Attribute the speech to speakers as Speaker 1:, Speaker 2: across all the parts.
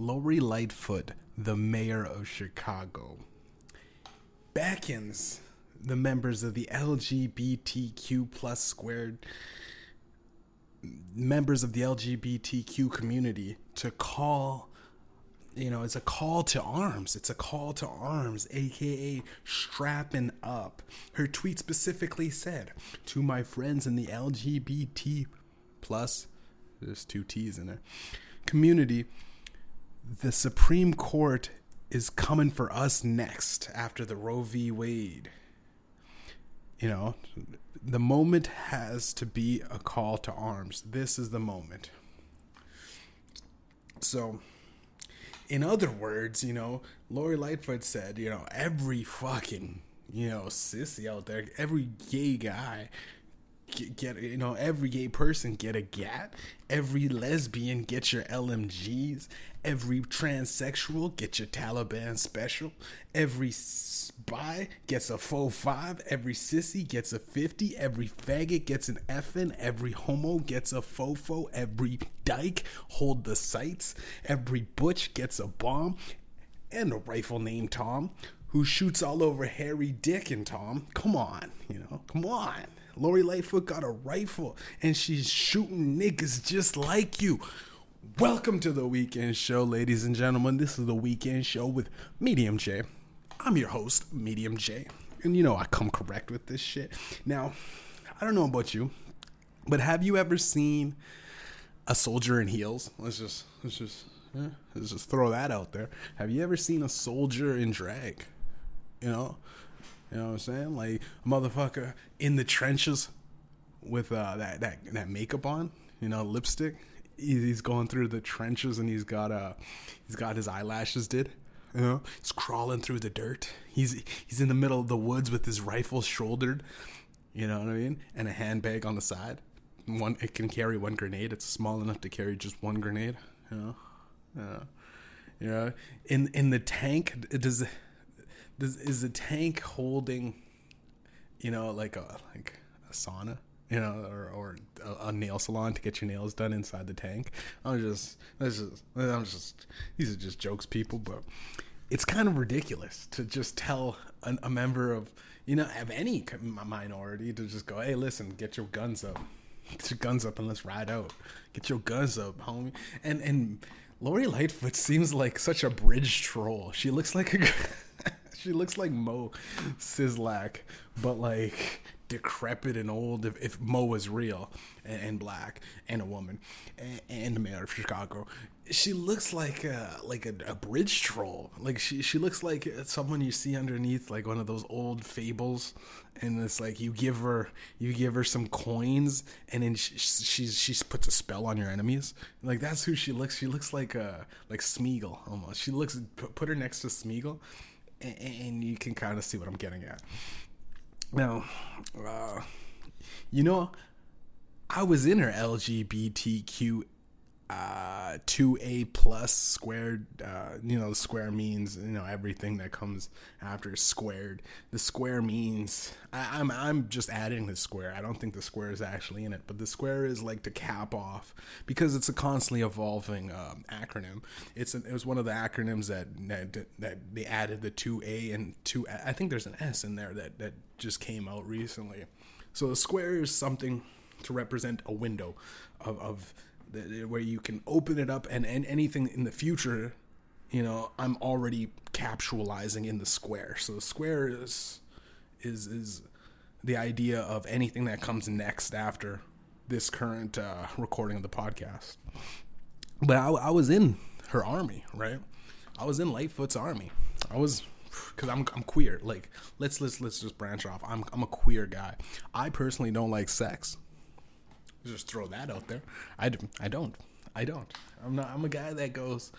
Speaker 1: Lori Lightfoot, the mayor of Chicago, beckons the members of the LGBTQ plus squared members of the LGBTQ community to call you know, it's a call to arms. It's a call to arms, aka strapping up. Her tweet specifically said, "To my friends in the LGBT plus, there's two T's in there, community, the Supreme Court is coming for us next after the Roe v. Wade. You know, the moment has to be a call to arms. This is the moment. So, in other words, you know, Lori Lightfoot said, you know, every fucking, you know, sissy out there, every gay guy get, you know every gay person get a gat every lesbian get your lmgs every transsexual get your taliban special every spy gets a faux five every sissy gets a 50 every faggot gets an effin every homo gets a fofo every dyke hold the sights every butch gets a bomb and a rifle named tom who shoots all over Harry, Dick, and Tom. Come on, you know, come on. Lori Lightfoot got a rifle and she's shooting niggas just like you. Welcome to the weekend show, ladies and gentlemen. This is the weekend show with Medium J. I'm your host, Medium J. And you know I come correct with this shit. Now, I don't know about you, but have you ever seen a soldier in heels? Let's just let's just let's just throw that out there. Have you ever seen a soldier in drag? You know, you know what I'm saying? Like a motherfucker in the trenches with uh, that that that makeup on, you know, lipstick. He's going through the trenches and he's got uh he's got his eyelashes did. You know, he's crawling through the dirt. He's he's in the middle of the woods with his rifle shouldered. You know what I mean? And a handbag on the side. One it can carry one grenade. It's small enough to carry just one grenade. You know, yeah, you know. In in the tank, it does does, is the tank holding, you know, like a like a sauna, you know, or, or a, a, nail salon to get your nails done inside the tank? I'm just, this is, I'm just, these are just jokes, people, but it's kind of ridiculous to just tell a, member of, you know, of any minority to just go, hey, listen, get your guns up, get your guns up, and let's ride out. Get your guns up, homie. And and Lori Lightfoot seems like such a bridge troll. She looks like a she looks like Moe Szyslak, but like decrepit and old. If, if Moe was real and, and, black and a woman and, and the mayor of Chicago, she looks like a, like a, a, bridge troll. Like she she looks like someone you see underneath like one of those old fables, and it's like you give her you give her some coins, and then she she, she puts a spell on your enemies. Like that's who she looks. She looks like a like Smeagol almost. She looks put her next to Smeagol and you can kind of see what I'm getting at. Now, uh, you know, I was in her LGBTQ uh, 2a plus squared uh, you know square means you know everything that comes after squared. The square means I, am I'm, I'm just adding the square. I don't think the square is actually in it but the square is like to cap off because it's a constantly evolving um, acronym. It's an, it was one of the acronyms that, that that they added the 2a and 2 i think there's an s in there that that just came out recently. So the square is something to represent a window of, of where you can open it up and, and anything in the future you know i'm already capsulizing in the square. So the square is is is the idea of anything that comes next after this current uh, recording of the podcast. But I, I was in her army right? I was in lightfoot's army. I was because I'm, I'm queer. Like let's let's let's just branch off. I'm, I'm a queer guy. I personally don't like sex just throw that out there. I, I don't. I don't. I'm not. I'm a guy that goes.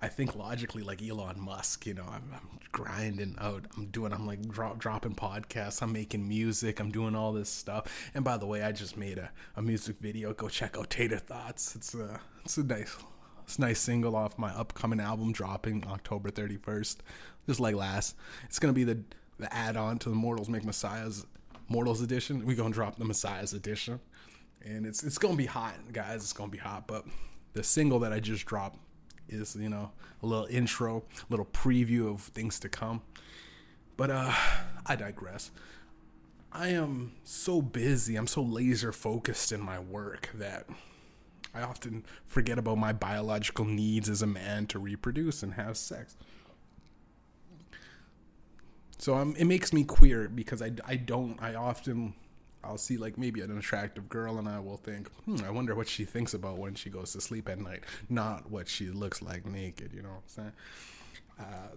Speaker 1: I think logically like Elon Musk. You know, I'm, I'm grinding out. I'm doing. I'm like drop dropping podcasts. I'm making music. I'm doing all this stuff. And by the way, I just made a, a music video. Go check out Tater Thoughts. It's a it's a nice it's a nice single off my upcoming album dropping October 31st. Just like last, it's gonna be the the add on to the Mortals Make Messiahs Mortals edition. We gonna drop the Messiahs edition and it's it's gonna be hot, guys. It's gonna be hot. But the single that I just dropped is, you know, a little intro, a little preview of things to come. But uh I digress. I am so busy, I'm so laser focused in my work that I often forget about my biological needs as a man to reproduce and have sex. So um, it makes me queer because I, I don't, I often, I'll see like maybe an attractive girl and I will think, hmm, I wonder what she thinks about when she goes to sleep at night, not what she looks like naked, you know what I'm saying? Uh,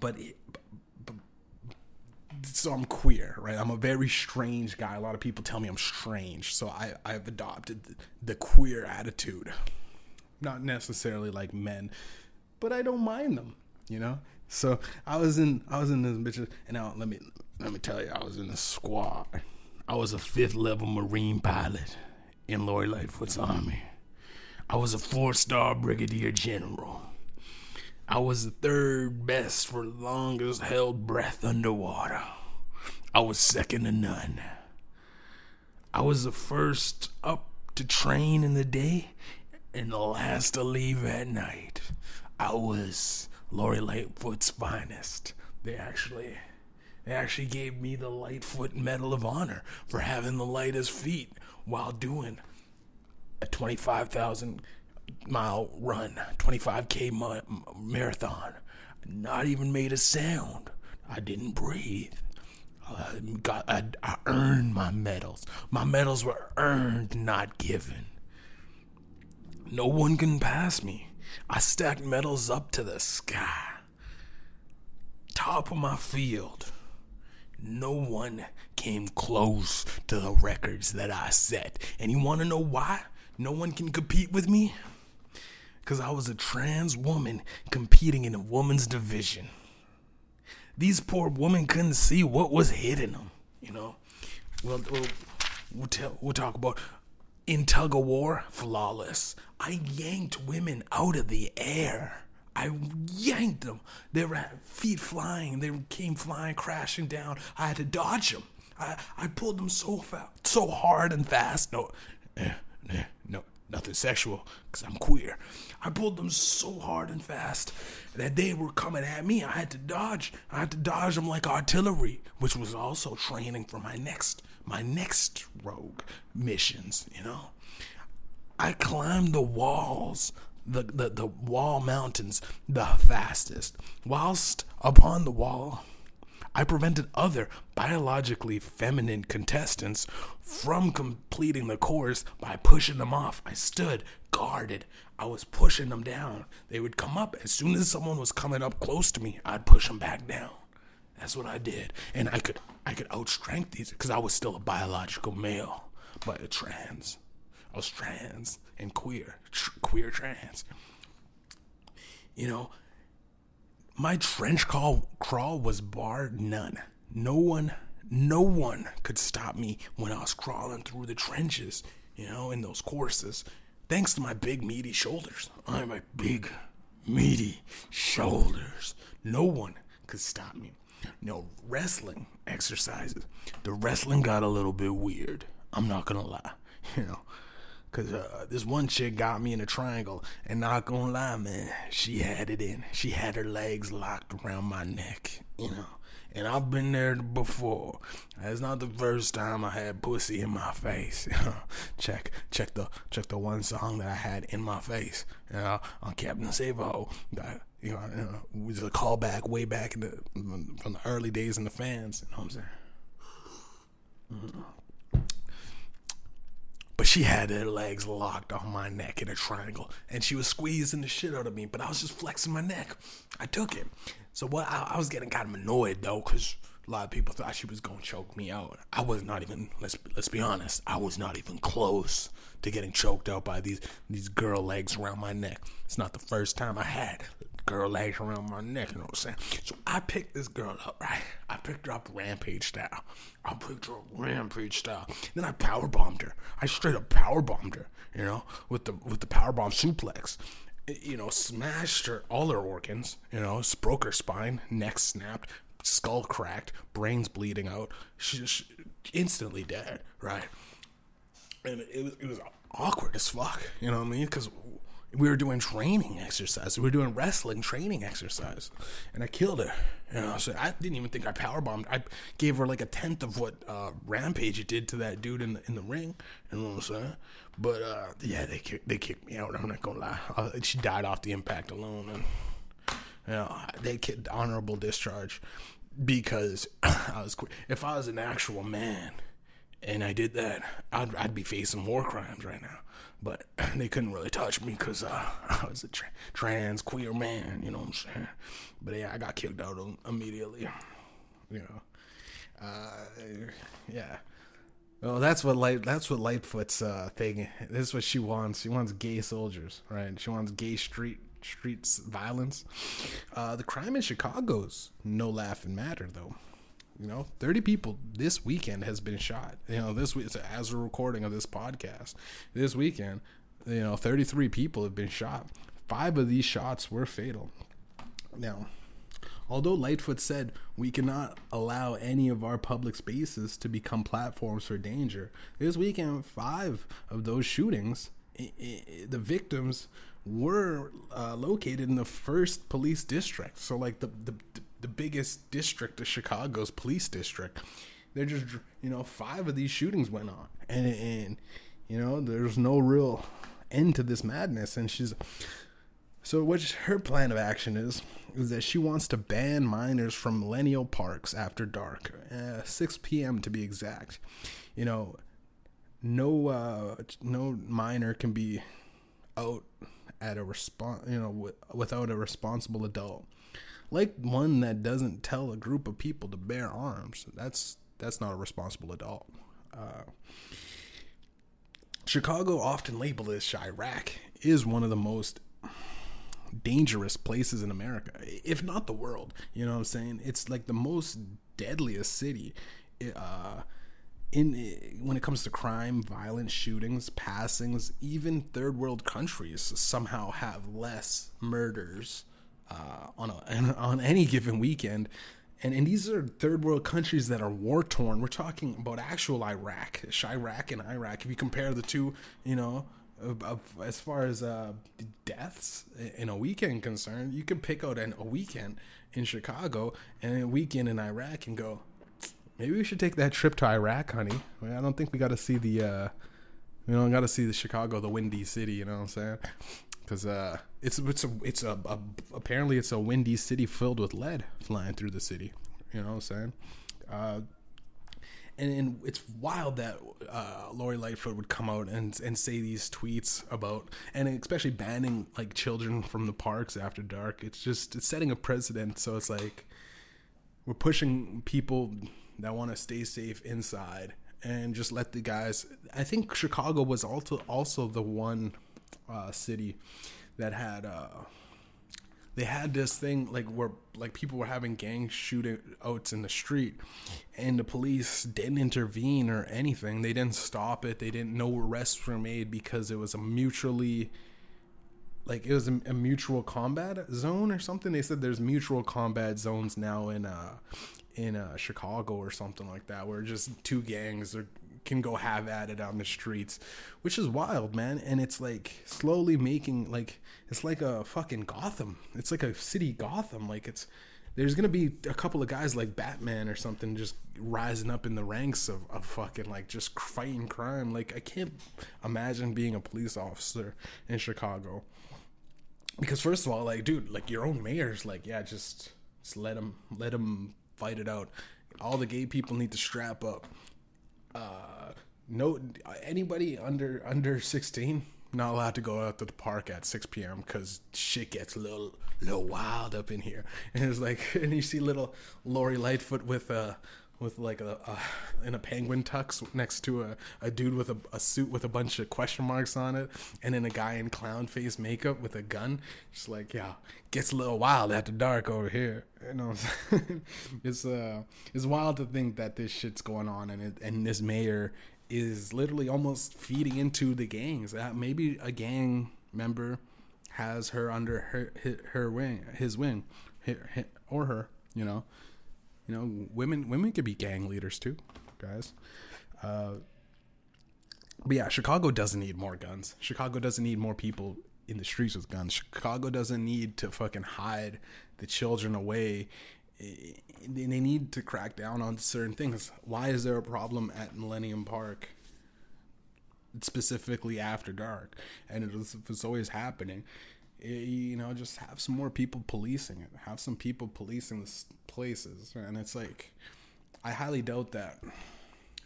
Speaker 1: but, it, but so I'm queer, right? I'm a very strange guy. A lot of people tell me I'm strange. So I, I've adopted the, the queer attitude. Not necessarily like men, but I don't mind them, you know? So I was in I was in this bitch and now let me let me tell you, I was in a squad. I was a fifth level Marine pilot in Lori Lightfoot's army. I was a four star brigadier general. I was the third best for longest held breath underwater. I was second to none. I was the first up to train in the day and the last to leave at night. I was Lori Lightfoot's finest. They actually they actually gave me the Lightfoot Medal of Honor for having the lightest feet while doing a 25,000 mile run, 25k ma- marathon. Not even made a sound. I didn't breathe. I got I, I earned my medals. My medals were earned, not given. No one can pass me. I stacked medals up to the sky. Top of my field. No one came close to the records that I set. And you want to know why? No one can compete with me? Because I was a trans woman competing in a woman's division. These poor women couldn't see what was hitting them, you know? We'll, we'll, we'll, tell, we'll talk about in tug of war, flawless. I yanked women out of the air. I yanked them. They were feet flying. They came flying, crashing down. I had to dodge them. I, I pulled them so fast, so hard and fast. No, eh, eh, no, nothing sexual, because I'm queer. I pulled them so hard and fast that they were coming at me. I had to dodge. I had to dodge them like artillery, which was also training for my next my next rogue missions, you know. I climbed the walls, the, the, the wall mountains, the fastest. Whilst upon the wall, I prevented other biologically feminine contestants from completing the course by pushing them off. I stood guarded. I was pushing them down. They would come up. As soon as someone was coming up close to me, I'd push them back down. That's what I did, and I could I could outstrength these because I was still a biological male, but a trans. I was trans and queer, tr- queer trans. You know, my trench crawl crawl was bar none. No one, no one could stop me when I was crawling through the trenches. You know, in those courses, thanks to my big meaty shoulders. I'm my big meaty shoulders. No one could stop me. No, wrestling exercises. The wrestling got a little bit weird. I'm not gonna lie, you know. Cause uh, this one chick got me in a triangle, and not gonna lie, man, she had it in. She had her legs locked around my neck, you know. And I've been there before. It's not the first time I had pussy in my face. check, check the, check the one song that I had in my face. You know, on Captain Save-A-Ho. You know, you know, was a callback way back in the from the early days in the fans. You know what I'm saying? Mm-hmm. But she had her legs locked on my neck in a triangle, and she was squeezing the shit out of me. But I was just flexing my neck. I took it. So what? I, I was getting kind of annoyed though, because a lot of people thought she was gonna choke me out. I was not even. Let's let's be honest. I was not even close to getting choked out by these these girl legs around my neck. It's not the first time I had girl legs around my neck, you know what I'm saying? So I picked this girl up, right? I picked her up rampage style. I picked her up rampage style. Then I power bombed her. I straight up power bombed her, you know, with the with the power bomb suplex. You know, smashed her all her organs, you know, broke her spine, neck snapped, skull cracked, brains bleeding out. She's just instantly dead, right? And it was, it was awkward as fuck, you know what I mean? Because we were doing training exercise. We were doing wrestling training exercise, and I killed her. You know, so I didn't even think I power bombed. I gave her like a tenth of what uh, Rampage did to that dude in the in the ring. You know what I'm saying? But uh, yeah, they kicked, they kicked me out. I'm not gonna lie. Uh, she died off the impact alone, and you know, they kicked honorable discharge because I was. If I was an actual man and I did that, I'd, I'd be facing war crimes right now. But they couldn't really touch me because uh, I was a tra- trans queer man, you know what I'm saying? But yeah, I got kicked out immediately, you know. Uh, yeah. Well, that's what light. That's what Lightfoot's uh, thing. This is what she wants. She wants gay soldiers, right? She wants gay street streets violence. Uh, the crime in Chicago's no laughing matter, though. You know, 30 people this weekend has been shot. You know, this week, as a recording of this podcast, this weekend, you know, 33 people have been shot. Five of these shots were fatal. Now, although Lightfoot said we cannot allow any of our public spaces to become platforms for danger, this weekend, five of those shootings, the victims were uh, located in the first police district. So, like the, the the biggest district of Chicago's police district. They're just you know five of these shootings went on, and and you know there's no real end to this madness. And she's so what her plan of action is is that she wants to ban minors from Millennium parks after dark, uh, 6 p.m. to be exact. You know, no uh, no minor can be out at a response, you know, w- without a responsible adult like one that doesn't tell a group of people to bear arms. That's that's not a responsible adult. Uh, Chicago, often labeled as Chiraq, is one of the most dangerous places in America, if not the world. You know what I'm saying? It's like the most deadliest city. Uh, in when it comes to crime, violence, shootings, passings, even third world countries somehow have less murders uh, on a, on any given weekend. And, and these are third world countries that are war torn. We're talking about actual Iraq, Chiraq, and Iraq. If you compare the two, you know, as far as uh, deaths in a weekend concerned, you could pick out an, a weekend in Chicago and a weekend in Iraq and go, maybe we should take that trip to Iraq, honey. I, mean, I don't think we got to see the, uh, we don't got to see the Chicago, the windy city. You know what I'm saying? Because uh, it's it's a it's a, a, apparently it's a windy city filled with lead flying through the city. You know what I'm saying? Uh, and, and, it's wild that uh, Lori Lightfoot would come out and and say these tweets about and especially banning like children from the parks after dark. It's just it's setting a precedent. So it's like we're pushing people that want to stay safe inside and just let the guys. I think Chicago was also also the one uh, city that had uh, they had this thing like where like people were having gang shootouts in the street and the police didn't intervene or anything. They didn't stop it. They didn't no arrests were made because it was a mutually like it was a, a mutual combat zone or something. They said there's mutual combat zones now in uh in uh chicago or something like that where just two gangs are can go have at it on the streets, which is wild, man. And it's like slowly making like it's like a fucking Gotham. It's like a city Gotham. Like it's there's gonna be a couple of guys like Batman or something just rising up in the ranks of, of fucking like just fighting crime. Like I can't imagine being a police officer in Chicago. Because first of all, like dude, like your own mayor's like, yeah, just just let him let him fight it out. All the gay people need to strap up. Uh, no anybody under under 16 not allowed to go out to the park at 6 p.m. because shit gets a little little wild up in here. And it's like, and you see little Lori Lightfoot with a with like a, a in a penguin tux next to a, a dude with a, a suit with a bunch of question marks on it, and then a guy in clown face makeup with a gun. Just like, yeah, gets a little wild after dark over here. You know, it's uh, it's wild to think that this shit's going on, and it, and this mayor is literally almost feeding into the gangs. That maybe a gang member has her under her her, wing, his wing, or her. You know, you know, women women could be gang leaders too, guys. Uh, but yeah, Chicago doesn't need more guns. Chicago doesn't need more people in the streets with guns. Chicago doesn't need to fucking hide the children away. They need to crack down on certain things. Why is there a problem at Millennium Park? Specifically after dark, and it was, always happening. It, you know, just have some more people policing it. Have some people policing the places, and it's like, I highly doubt that.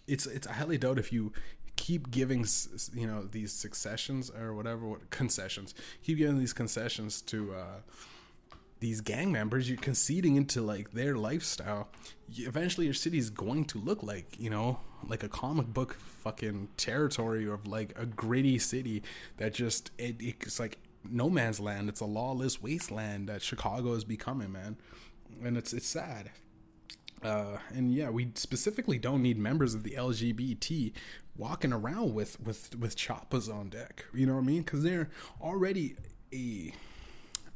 Speaker 1: It's it's I highly doubt if you keep giving you know these successions or whatever what concessions keep giving these concessions to uh these gang members you're conceding into like their lifestyle eventually your city is going to look like you know like a comic book fucking territory of like a gritty city that just it, it's like no man's land it's a lawless wasteland that chicago is becoming man and it's it's sad uh, and yeah, we specifically don't need members of the LGBT walking around with with with choppers on deck. You know what I mean? Because they're already a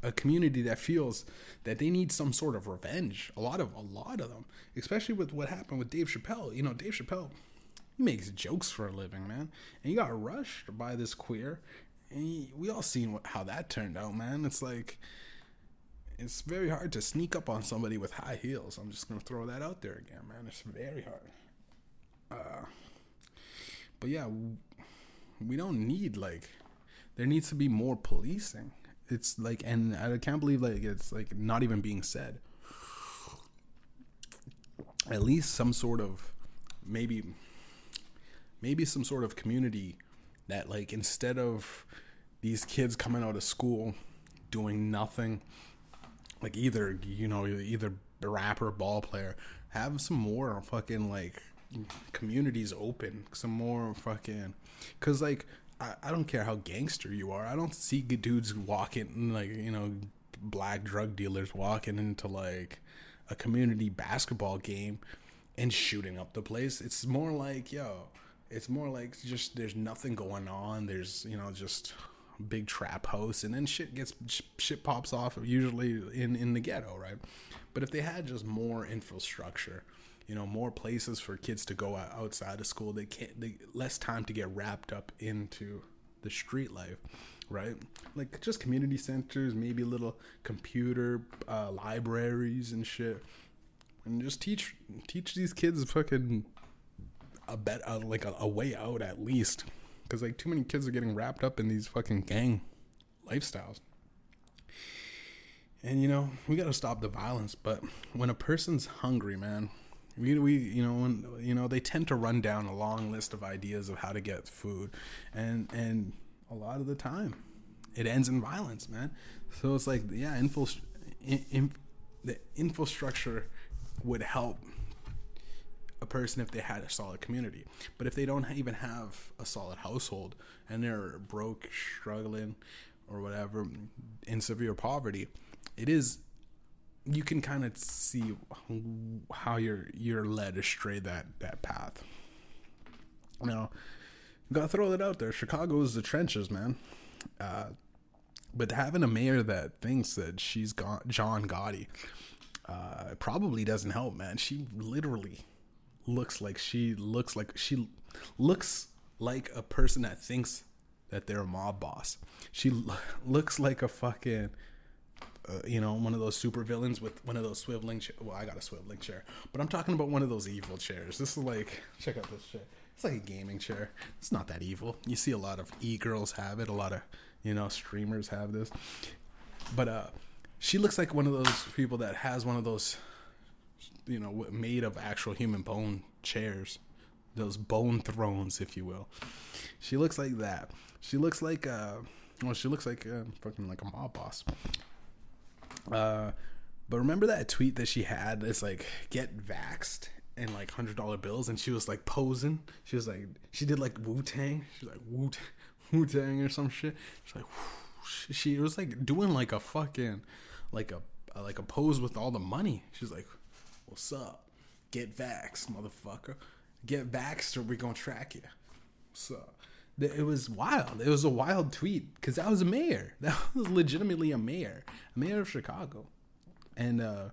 Speaker 1: a community that feels that they need some sort of revenge. A lot of a lot of them, especially with what happened with Dave Chappelle. You know, Dave Chappelle he makes jokes for a living, man, and he got rushed by this queer. And he, we all seen what, how that turned out, man. It's like it's very hard to sneak up on somebody with high heels. I'm just gonna throw that out there again, man. It's very hard. Uh, but yeah, we don't need like there needs to be more policing. It's like, and I can't believe like it's like not even being said. At least some sort of maybe maybe some sort of community that like instead of these kids coming out of school doing nothing like either you know either rapper ball player have some more fucking like communities open some more fucking because like I, I don't care how gangster you are. I don't see dudes walking like you know black drug dealers walking into like a community basketball game and shooting up the place. It's more like yo it's more like just there's nothing going on. There's you know just big trap house, and then shit gets shit pops off usually in in the ghetto, right? But if they had just more infrastructure, you know, more places for kids to go outside of school, they can't they less time to get wrapped up into the street life, right? Like just community centers, maybe little computer uh, libraries and shit, and just teach teach these kids fucking a bet uh, like a, a way out at least because like too many kids are getting wrapped up in these fucking gang lifestyles. And you know, we got to stop the violence, but when a person's hungry, man, we, we you know when you know they tend to run down a long list of ideas of how to get food and and a lot of the time it ends in violence man so it's like yeah info in, in, the infrastructure would help a person if they had a solid community. But if they don't even have a solid household and they're broke, struggling, or whatever, in severe poverty, it is you can kind of see how you're you're led astray that that path. Now, gotta throw that out there. Chicago is the trenches, man. Uh, but having a mayor that thinks that she's John Gotti uh, probably doesn't help, man. She literally looks like she looks like she looks like a person that thinks that they're a mob boss. She l- looks like a fucking uh, you know, one of those super villains with one of those swiveling. Cha- well, I got a swiveling chair, but I'm talking about one of those evil chairs. This is like, check out this chair. It's like a gaming chair. It's not that evil. You see a lot of e girls have it. A lot of you know streamers have this, but uh, she looks like one of those people that has one of those you know made of actual human bone chairs those bone thrones if you will she looks like that she looks like uh well she looks like uh, fucking like a mob boss uh but remember that tweet that she had it's like get vaxed and like hundred dollar bills and she was like posing she was like she did like wu-tang she's like wu wu-tang or some shit she's like whoosh. she was like doing like a fucking like a like a pose with all the money she's like What's up? Get vaxxed, motherfucker. Get vaxxed or we gonna track you. What's up? It was wild. It was a wild tweet because that was a mayor. That was legitimately a mayor, a mayor of Chicago, and uh,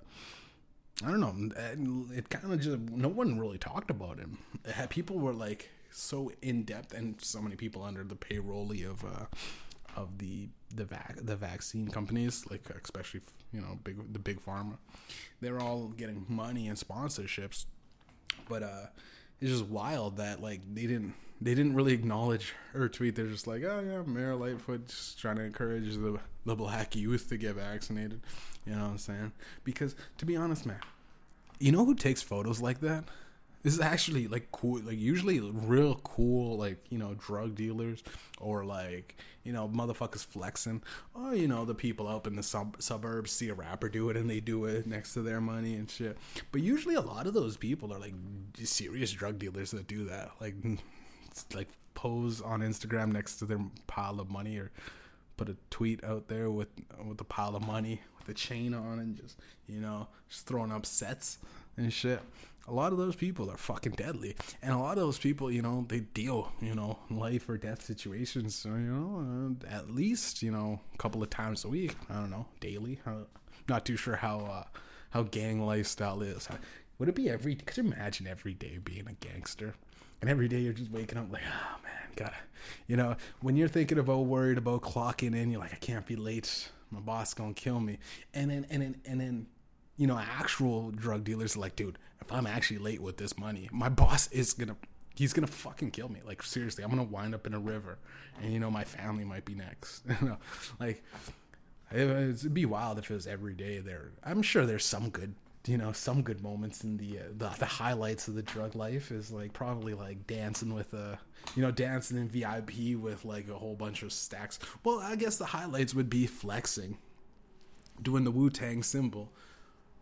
Speaker 1: I don't know. It kind of just no one really talked about him. People were like so in depth, and so many people under the payroll of uh, of the the vac the vaccine companies, like especially you know big the big pharma, they're all getting money and sponsorships, but uh, it's just wild that like they didn't they didn't really acknowledge her tweet. They're just like, oh yeah, Mayor Lightfoot just trying to encourage the the black youth to get vaccinated. You know what I'm saying? Because to be honest, man, you know who takes photos like that? This is actually like cool. Like usually real cool, like you know, drug dealers or like you know, motherfuckers flexing. Or you know, the people up in the sub- suburbs see a rapper do it and they do it next to their money and shit. But usually, a lot of those people are like serious drug dealers that do that. Like, like pose on Instagram next to their pile of money or put a tweet out there with with a pile of money with a chain on and just you know just throwing up sets and shit a lot of those people are fucking deadly. And a lot of those people, you know, they deal, you know, life or death situations, so, you know, uh, at least, you know, a couple of times a week. I don't know, daily. I'm not too sure how, uh, how gang lifestyle is. Would it be every, could you imagine every day being a gangster? And every day you're just waking up like, oh man, gotta, you know, when you're thinking about worried about clocking in, you're like, I can't be late. My boss gonna kill me. And then, and then, and then, you know, actual drug dealers are like, dude, if I'm actually late with this money, my boss is gonna he's gonna fucking kill me. Like seriously, I'm gonna wind up in a river, and you know my family might be next. you know, like it'd be wild if it was every day there. I'm sure there's some good, you know, some good moments in the uh, the, the highlights of the drug life is like probably like dancing with a, you know, dancing in VIP with like a whole bunch of stacks. Well, I guess the highlights would be flexing, doing the Wu Tang symbol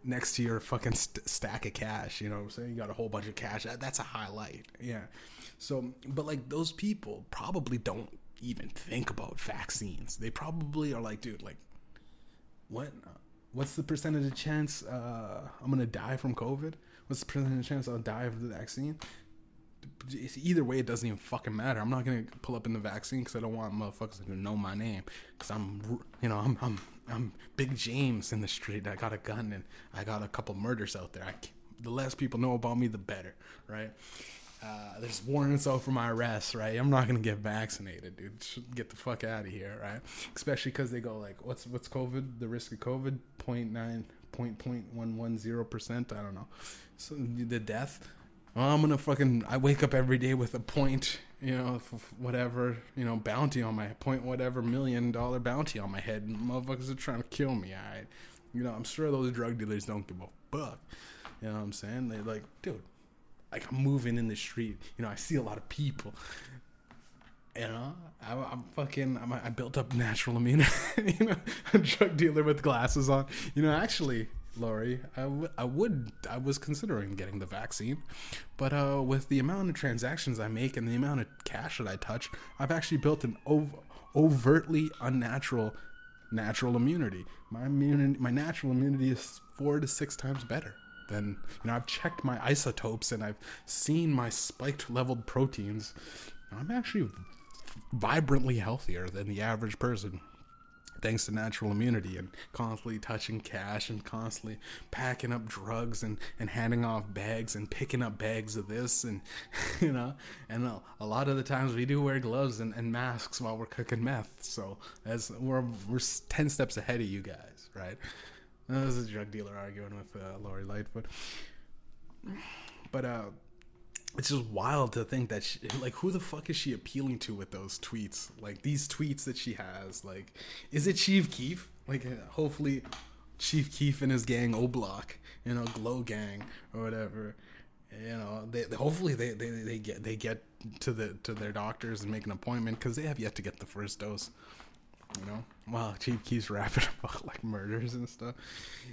Speaker 1: next to your fucking st- stack of cash. You know what I'm saying? You got a whole bunch of cash. That, that's a highlight. Yeah. So, but like those people probably don't even think about vaccines. They probably are like, dude, like, what? What's the percentage of chance uh, I'm gonna die from COVID? What's the percentage chance I'll die of the vaccine? Either way, it doesn't even fucking matter. I'm not gonna pull up in the vaccine because I don't want motherfuckers to know my name. Because I'm, you know, I'm, I'm, I'm Big James in the street. I got a gun and I got a couple murders out there. I, the less people know about me, the better, right? Uh, there's warrants out for my arrest, right? I'm not gonna get vaccinated, dude. Get the fuck out of here, right? Especially because they go like, what's what's COVID? The risk of COVID, 0.9, 0.110 percent. I don't know. So the death well, I'm gonna fucking. I wake up every day with a point, you know, whatever, you know, bounty on my point, whatever million dollar bounty on my head. Motherfuckers are trying to kill me. I, you know, I'm sure those drug dealers don't give a fuck. You know what I'm saying? They like, dude, like I'm moving in the street. You know, I see a lot of people. You know, I, am fucking. I'm, I built up natural immunity. you know, a drug dealer with glasses on. You know, actually, Lori, I, w- I would I was considering getting the vaccine, but uh, with the amount of transactions I make and the amount of cash that I touch, I've actually built an ov- overtly unnatural natural immunity. My immunity, my natural immunity is four to six times better than you know. I've checked my isotopes and I've seen my spiked leveled proteins. I'm actually vibrantly healthier than the average person thanks to natural immunity and constantly touching cash and constantly packing up drugs and, and handing off bags and picking up bags of this and you know and a, a lot of the times we do wear gloves and, and masks while we're cooking meth. So as we're we're 10 steps ahead of you guys right? This is a drug dealer arguing with uh, Lori Lightfoot. But uh it's just wild to think that she, like who the fuck is she appealing to with those tweets? Like these tweets that she has like is it chief keef? Like hopefully chief keef and his gang o block you know Glo Gang or whatever you know they hopefully they, they they get they get to the to their doctors and make an appointment because they have yet to get the first dose you know? Wow chief keef's rapping about like murders and stuff.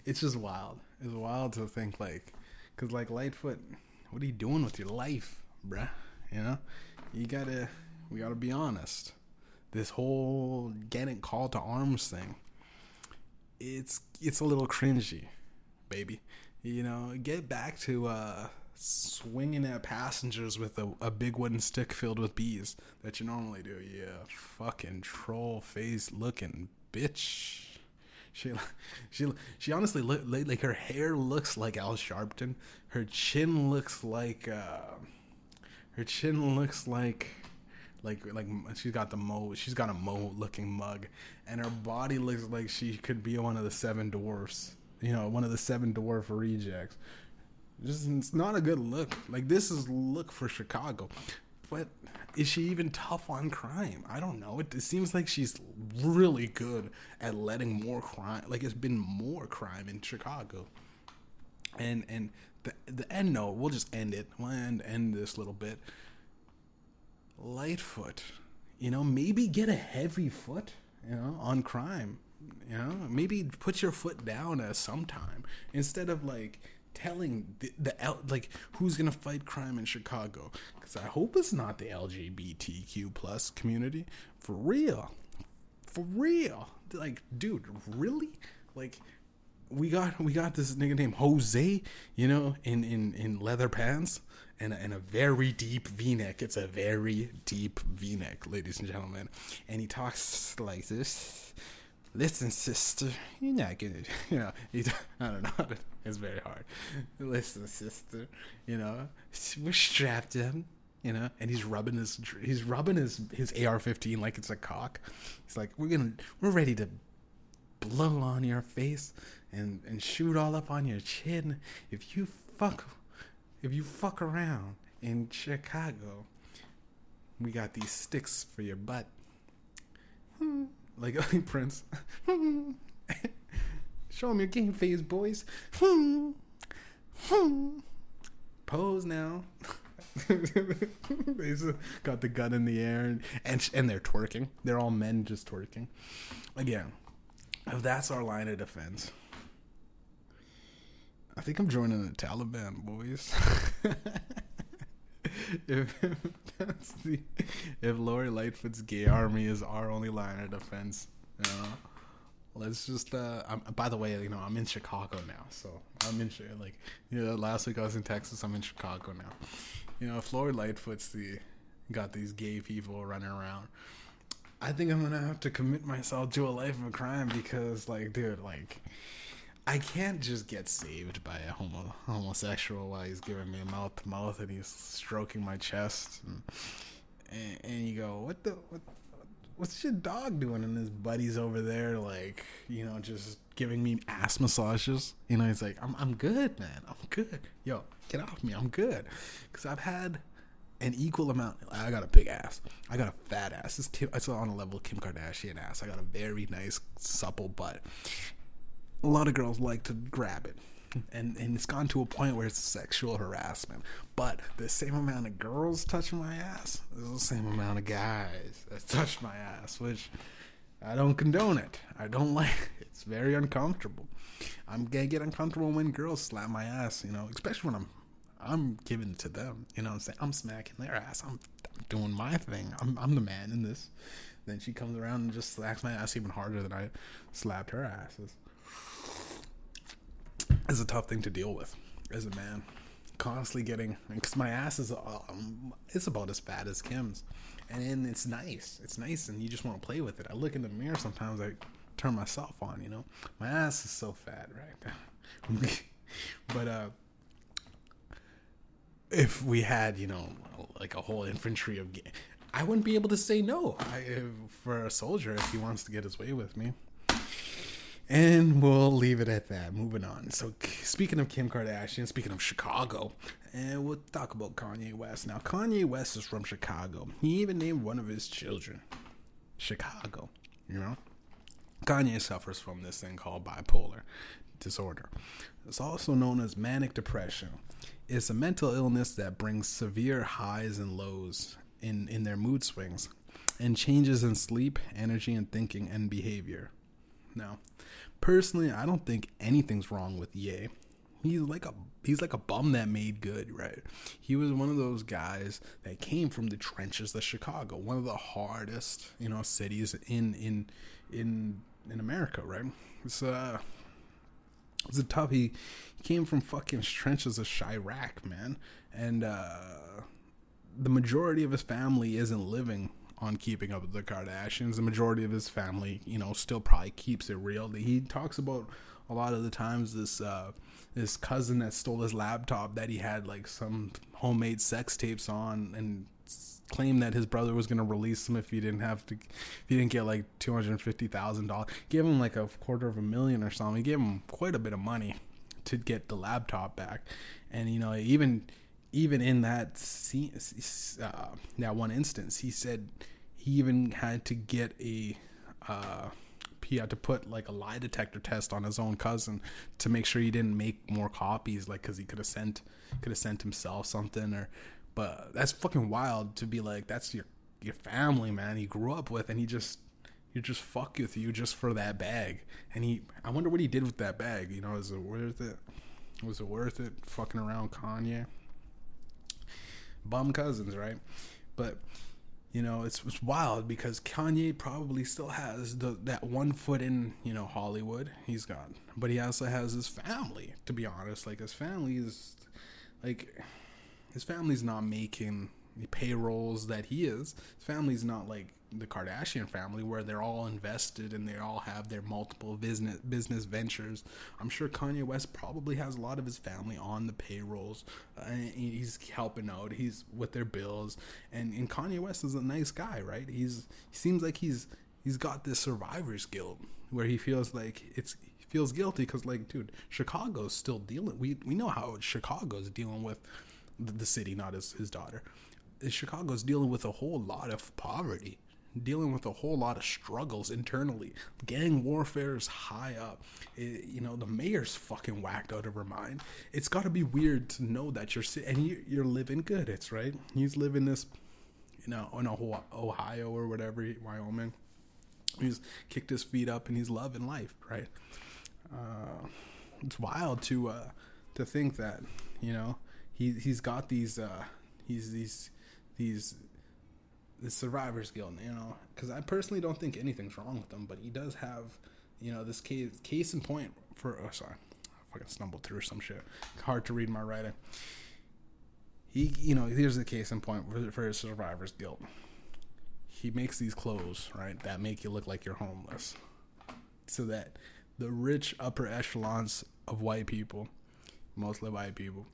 Speaker 1: It's just wild. It's wild to think like because like lightfoot what are you doing with your life, bruh? You know, you gotta, we gotta be honest. This whole getting called to arms thing, it's it's a little cringy, baby. You know, get back to uh, swinging at passengers with a, a big wooden stick filled with bees that you normally do. Yeah, fucking troll face looking bitch. She, she, she honestly look like her hair looks like Al Sharpton. Her chin looks like, uh, her chin looks like, like like she's got the mo she's got a mo looking mug. And her body looks like she could be one of the seven dwarfs you know one of the seven dwarf rejects. Just it's not a good look. Like this is look for chicago but is she even tough on crime? I don't know. It, it seems like she's really good at letting more crime like it's been more crime in chicago. And and the the end note we'll just end it. We'll end end this little bit. Lightfoot, you know, maybe get a heavy foot, you know, on crime. You know, maybe put your foot down at some time instead of like telling the, the like who's gonna fight crime in Chicago. Because I hope it's not the LGBTQ plus community for real, for real. Like, dude, really? Like, we got we got this nigga named Jose, you know, in in in leather pants and a, and a very deep V-neck. It's a very deep V-neck, ladies and gentlemen. And he talks like this. Listen, sister, you're not gonna, you know. He, I don't know. It's very hard. Listen, sister, you know, we're strapped in, you know. And he's rubbing his, he's rubbing his his AR-15 like it's a cock. He's like, we're gonna, we're ready to blow on your face and and shoot all up on your chin if you fuck if you fuck around in Chicago, we got these sticks for your butt. Hmm. Like Prince. Show them your game face, boys. Pose now. they got the gun in the air and, and and they're twerking. They're all men just twerking. Again, if that's our line of defense, I think I'm joining the Taliban, boys. If, if that's the if Lori Lightfoot's gay army is our only line of defense, you know, let's just. uh I'm, By the way, you know, I'm in Chicago now, so I'm in like you know, last week I was in Texas. I'm in Chicago now. You know, if Lori Lightfoot's the got these gay people running around. I think I'm gonna have to commit myself to a life of crime because, like, dude, like, I can't just get saved by a homo homosexual while he's giving me a mouth to mouth and he's stroking my chest, and, and, and you go, what the what, what's your dog doing? And his buddies over there, like you know, just giving me ass massages. You know, he's like, I'm I'm good, man. I'm good. Yo, get off me. I'm good, because I've had an equal amount. I got a big ass. I got a fat ass. It's, it's on a level Kim Kardashian ass. I got a very nice supple butt, a lot of girls like to grab it. And and it's gone to a point where it's sexual harassment. But the same amount of girls touching my ass is the same amount of guys that touch my ass, which I don't condone it. I don't like it. It's very uncomfortable. I'm gonna get uncomfortable when girls slap my ass, you know, especially when I'm I'm giving to them. You know I'm saying? I'm smacking their ass. I'm, I'm doing my thing. I'm I'm the man in this. Then she comes around and just slaps my ass even harder than I slapped her asses is a tough thing to deal with as a man. Constantly getting because my ass is um, it's about as fat as Kim's, and it's nice. It's nice, and you just want to play with it. I look in the mirror sometimes. I turn myself on. You know, my ass is so fat, right? but uh, if we had, you know, like a whole infantry of, I wouldn't be able to say no I, for a soldier if he wants to get his way with me. And we'll leave it at that. Moving on. So, speaking of Kim Kardashian, speaking of Chicago, and we'll talk about Kanye West. Now, Kanye West is from Chicago. He even named one of his children Chicago. You know, Kanye suffers from this thing called bipolar disorder. It's also known as manic depression. It's a mental illness that brings severe highs and lows in, in their mood swings and changes in sleep, energy, and thinking and behavior. Now, personally, I don't think anything's wrong with Ye. He's like a he's like a bum that made good, right? He was one of those guys that came from the trenches of Chicago, one of the hardest, you know, cities in in in in America, right? It's uh it's a tough he, he came from fucking trenches of Chiraq, man. And uh the majority of his family isn't living on keeping up with the Kardashians. The majority of his family, you know, still probably keeps it real. He talks about a lot of the times this uh, this cousin that stole his laptop that he had like some homemade sex tapes on and claimed that his brother was going to release him if he didn't have to if he didn't get like $250,000 give him like a quarter of a million or something he gave him quite a bit of money to get the laptop back and you know even even in that scene, uh, that one instance he said he even had to get a uh, he had to put like a lie detector test on his own cousin to make sure he didn't make more copies like because he could have sent could have sent himself something or but that's fucking wild to be like that's your your family man he grew up with and he just you just fuck with you just for that bag. And he i wonder what he did with that bag you know is it worth it? Was it worth it fucking around kanye bum cousins right? But you know it's, it's wild because kanye probably still has the that one foot in you know hollywood he's got. But he also has his family to be honest. Like his family is like his family's not making the payrolls that he is. His family's not like the Kardashian family where they're all invested and they all have their multiple business business ventures. I'm sure Kanye West probably has a lot of his family on the payrolls. Uh, he's helping out. He's with their bills, and and Kanye West is a nice guy, right? He's he seems like he's he's got this survivor's guilt where he feels like it's he feels guilty because like dude, Chicago's still dealing. We we know how Chicago's dealing with the, the city, not his his daughter. Chicago's dealing with a whole lot of poverty dealing with a whole lot of struggles internally. Gang warfare is high up. It, you know, the mayor's fucking whacked out of her mind. It's got to be weird to know that you're and you, you're living good. It's right. He's living this, you know, in Ohio or whatever, Wyoming. He's kicked his feet up and he's loving life, right? Uh, it's wild to uh, to think that you know he he's got these uh, he's these these the survivor's guilt, you know, because I personally don't think anything's wrong with him, but he does have, you know, this case case in point for. Oh, sorry, I fucking stumbled through some shit. Hard to read my writing. He, you know, here's the case in point for, for his survivor's guilt. He makes these clothes, right, that make you look like you're homeless, so that the rich upper echelons of white people, mostly white people,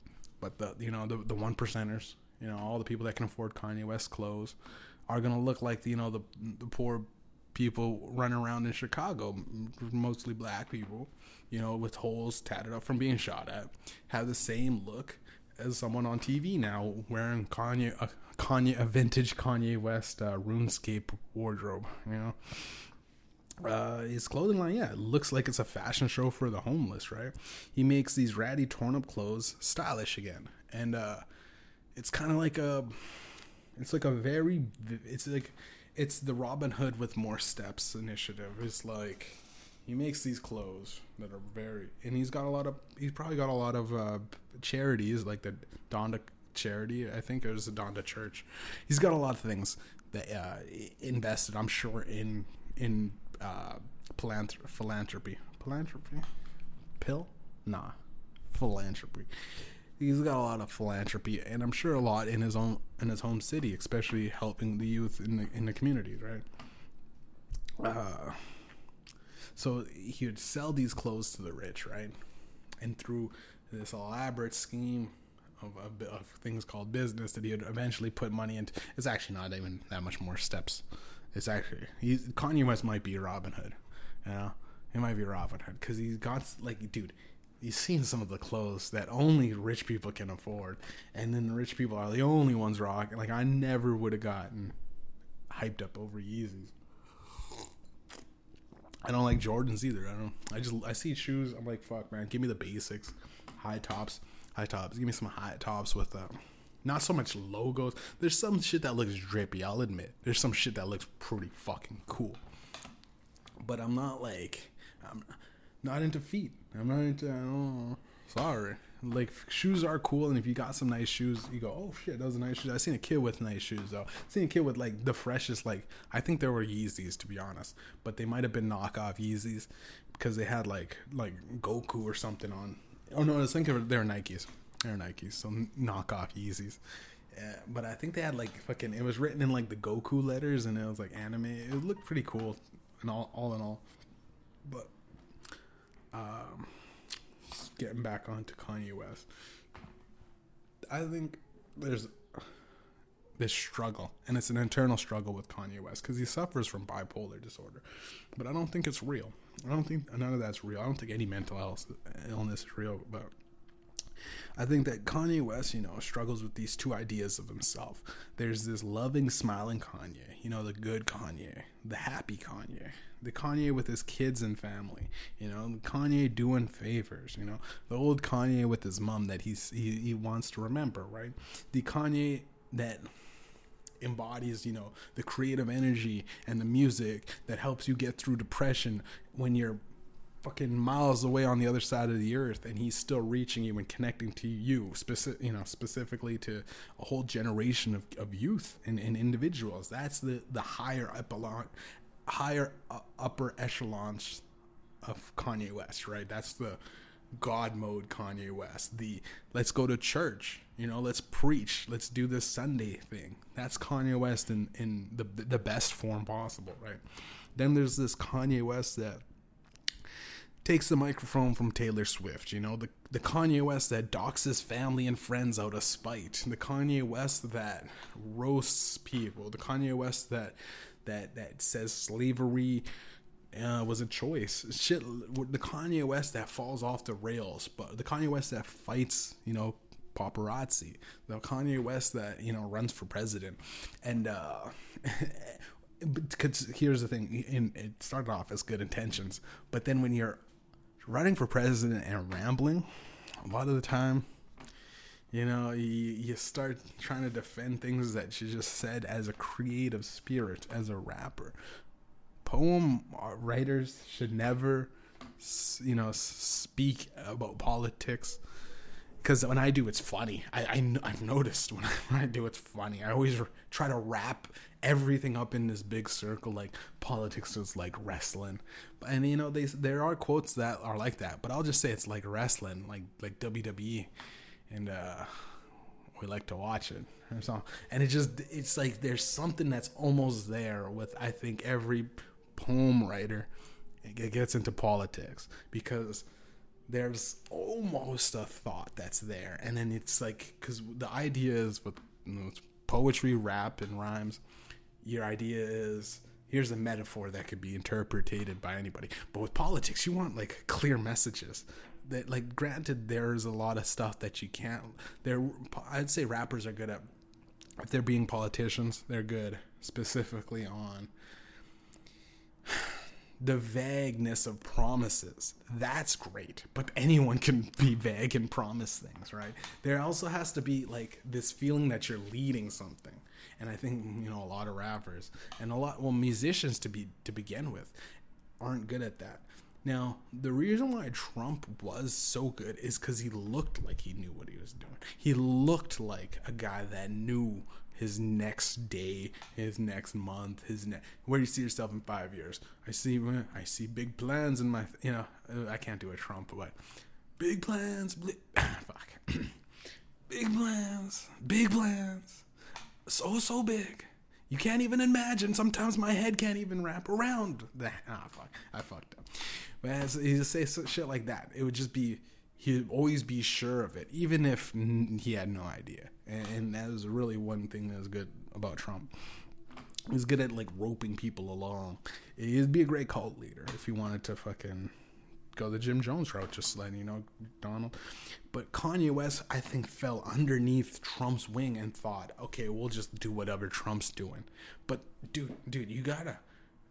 Speaker 1: but the you know the the one percenters, you know, all the people that can afford Kanye West clothes are going to look like you know the the poor people running around in Chicago, mostly black people, you know, with holes tatted up from being shot at, have the same look as someone on TV now wearing Kanye a Kanye a vintage Kanye West uh, RuneScape wardrobe, you know. Uh, his clothing line, yeah, it looks like it's a fashion show for the homeless, right? He makes these ratty, torn up clothes stylish again, and uh, it's kind of like a it's like a very it's like it's the Robin Hood with more steps initiative. It's like he makes these clothes that are very and he's got a lot of he's probably got a lot of uh, charities like the Donda charity I think it was the Donda Church. He's got a lot of things that uh, invested I'm sure in in uh, philanthropy philanthropy. Philanthropy? Pill? Nah. Philanthropy he's got a lot of philanthropy and I'm sure a lot in his own in his home city, especially helping the youth in the in the communities, right? Uh, so he would sell these clothes to the rich, right? And through this elaborate scheme of, of, of things called business that he would eventually put money into, it's actually not even that much more steps. It's actually he's, Kanye West might be Robin Hood, you know. He might be Robin Hood because he's got like, dude, you've seen some of the clothes that only rich people can afford, and then the rich people are the only ones rocking. Like I never would have gotten hyped up over Yeezys. I don't like Jordans either. I don't. I just I see shoes. I'm like, fuck, man. Give me the basics, high tops, high tops. Give me some high tops with uh, not so much logos. There's some shit that looks drippy. I'll admit. There's some shit that looks pretty fucking cool. But I'm not like I'm not into feet. I'm not into. Oh, sorry. Like shoes are cool, and if you got some nice shoes, you go, "Oh shit, those are nice shoes." I seen a kid with nice shoes though. I seen a kid with like the freshest, like I think there were Yeezys to be honest, but they might have been knockoff Yeezys because they had like like Goku or something on. Oh no, I was thinking they were Nikes. They're Nikes, so knockoff Yeezys. Yeah, but I think they had like fucking. It was written in like the Goku letters, and it was like anime. It looked pretty cool, and all all in all. But um, getting back onto Kanye West, I think there's this struggle, and it's an internal struggle with Kanye West because he suffers from bipolar disorder, but I don't think it's real. I don't think none of that's real. I don't think any mental illness is real, but I think that Kanye West, you know, struggles with these two ideas of himself. There's this loving, smiling Kanye, you know, the good Kanye, the happy Kanye, the Kanye with his kids and family, you know, Kanye doing favors, you know, the old Kanye with his mom that he's he, he wants to remember, right? The Kanye that embodies you know the creative energy and the music that helps you get through depression when you're fucking miles away on the other side of the earth and he's still reaching you and connecting to you specific you know specifically to a whole generation of, of youth and, and individuals that's the the higher echelon higher uh, upper echelons of Kanye West right that's the God mode Kanye West the let's go to church you know let's preach let's do this Sunday thing that's Kanye West in in the the best form possible right then there's this Kanye West that takes the microphone from Taylor Swift. You know, the, the Kanye West that doxes family and friends out of spite. The Kanye West that roasts people. The Kanye West that that that says slavery uh, was a choice. Shit, the Kanye West that falls off the rails, but the Kanye West that fights, you know, paparazzi. The Kanye West that you know runs for president, and uh, because here's the thing: in, it started off as good intentions, but then when you're running for president and rambling, a lot of the time, you know, you, you start trying to defend things that you just said as a creative spirit, as a rapper. Poem uh, writers should never, you know, speak about politics because when I do, it's funny. I, I have noticed when I, when I do, it's funny. I always try to wrap everything up in this big circle, like politics is like wrestling. And you know, they there are quotes that are like that, but I'll just say it's like wrestling, like like WWE, and uh, we like to watch it. So, and it just it's like there's something that's almost there with I think every poem writer. It gets into politics because there's almost a thought that's there and then it's like because the idea is with you know, poetry rap and rhymes your idea is here's a metaphor that could be interpreted by anybody but with politics you want like clear messages that like granted there's a lot of stuff that you can't there i'd say rappers are good at if they're being politicians they're good specifically on the vagueness of promises. That's great. But anyone can be vague and promise things, right? There also has to be like this feeling that you're leading something. And I think, you know, a lot of rappers and a lot well musicians to be to begin with aren't good at that. Now, the reason why Trump was so good is cuz he looked like he knew what he was doing. He looked like a guy that knew his next day, his next month, his next where do you see yourself in five years? I see, I see big plans in my, you know, I can't do a Trump, but big plans, fuck, big plans, big plans, so so big. You can't even imagine. Sometimes my head can't even wrap around that. Ah, fuck, I fucked up. But he just say shit like that, it would just be he'd always be sure of it, even if he had no idea. And, and that was really one thing that was good about Trump. He's good at like roping people along. He'd be a great cult leader if he wanted to fucking go the Jim Jones route, just letting you know, Donald. But Kanye West, I think, fell underneath Trump's wing and thought, okay, we'll just do whatever Trump's doing. But dude, dude, you gotta.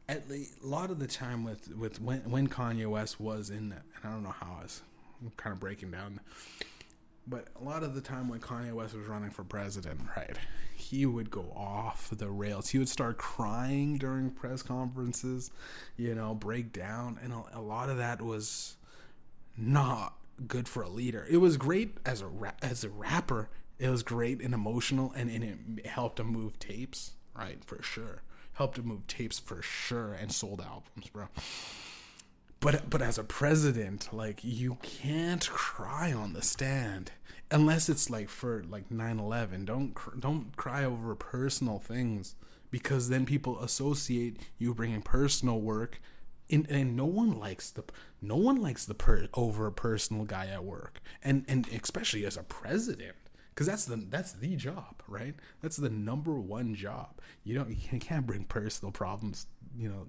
Speaker 1: At least, a lot of the time with with when when Kanye West was in, and I don't know how I was I'm kind of breaking down. But a lot of the time when Kanye West was running for president, right, he would go off the rails. He would start crying during press conferences, you know, break down. And a, a lot of that was not good for a leader. It was great as a ra- as a rapper. It was great and emotional, and, and it helped him move tapes, right, for sure. Helped him move tapes for sure, and sold albums, bro but but as a president like you can't cry on the stand unless it's like for like 9/11 don't don't cry over personal things because then people associate you bringing personal work and, and no one likes the no one likes the per, over personal guy at work. And and especially as a president because that's the that's the job right? That's the number one job. You don't you can't bring personal problems you know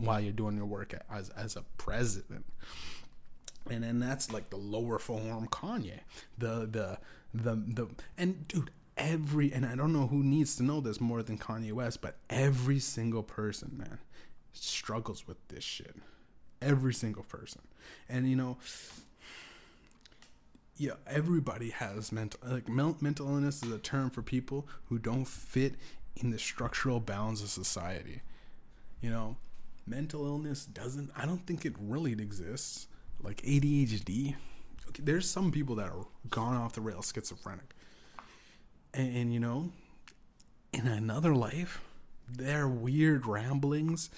Speaker 1: while you're doing your work as as a president and then that's like the lower form Kanye the the the the and dude every and I don't know who needs to know this more than Kanye West but every single person man struggles with this shit. Every single person. And you know, yeah, everybody has mental like mental illness is a term for people who don't fit in the structural bounds of society. You know, mental illness doesn't I don't think it really exists. Like ADHD. Okay, there's some people that are gone off the rails schizophrenic. And, and you know, in another life, their weird ramblings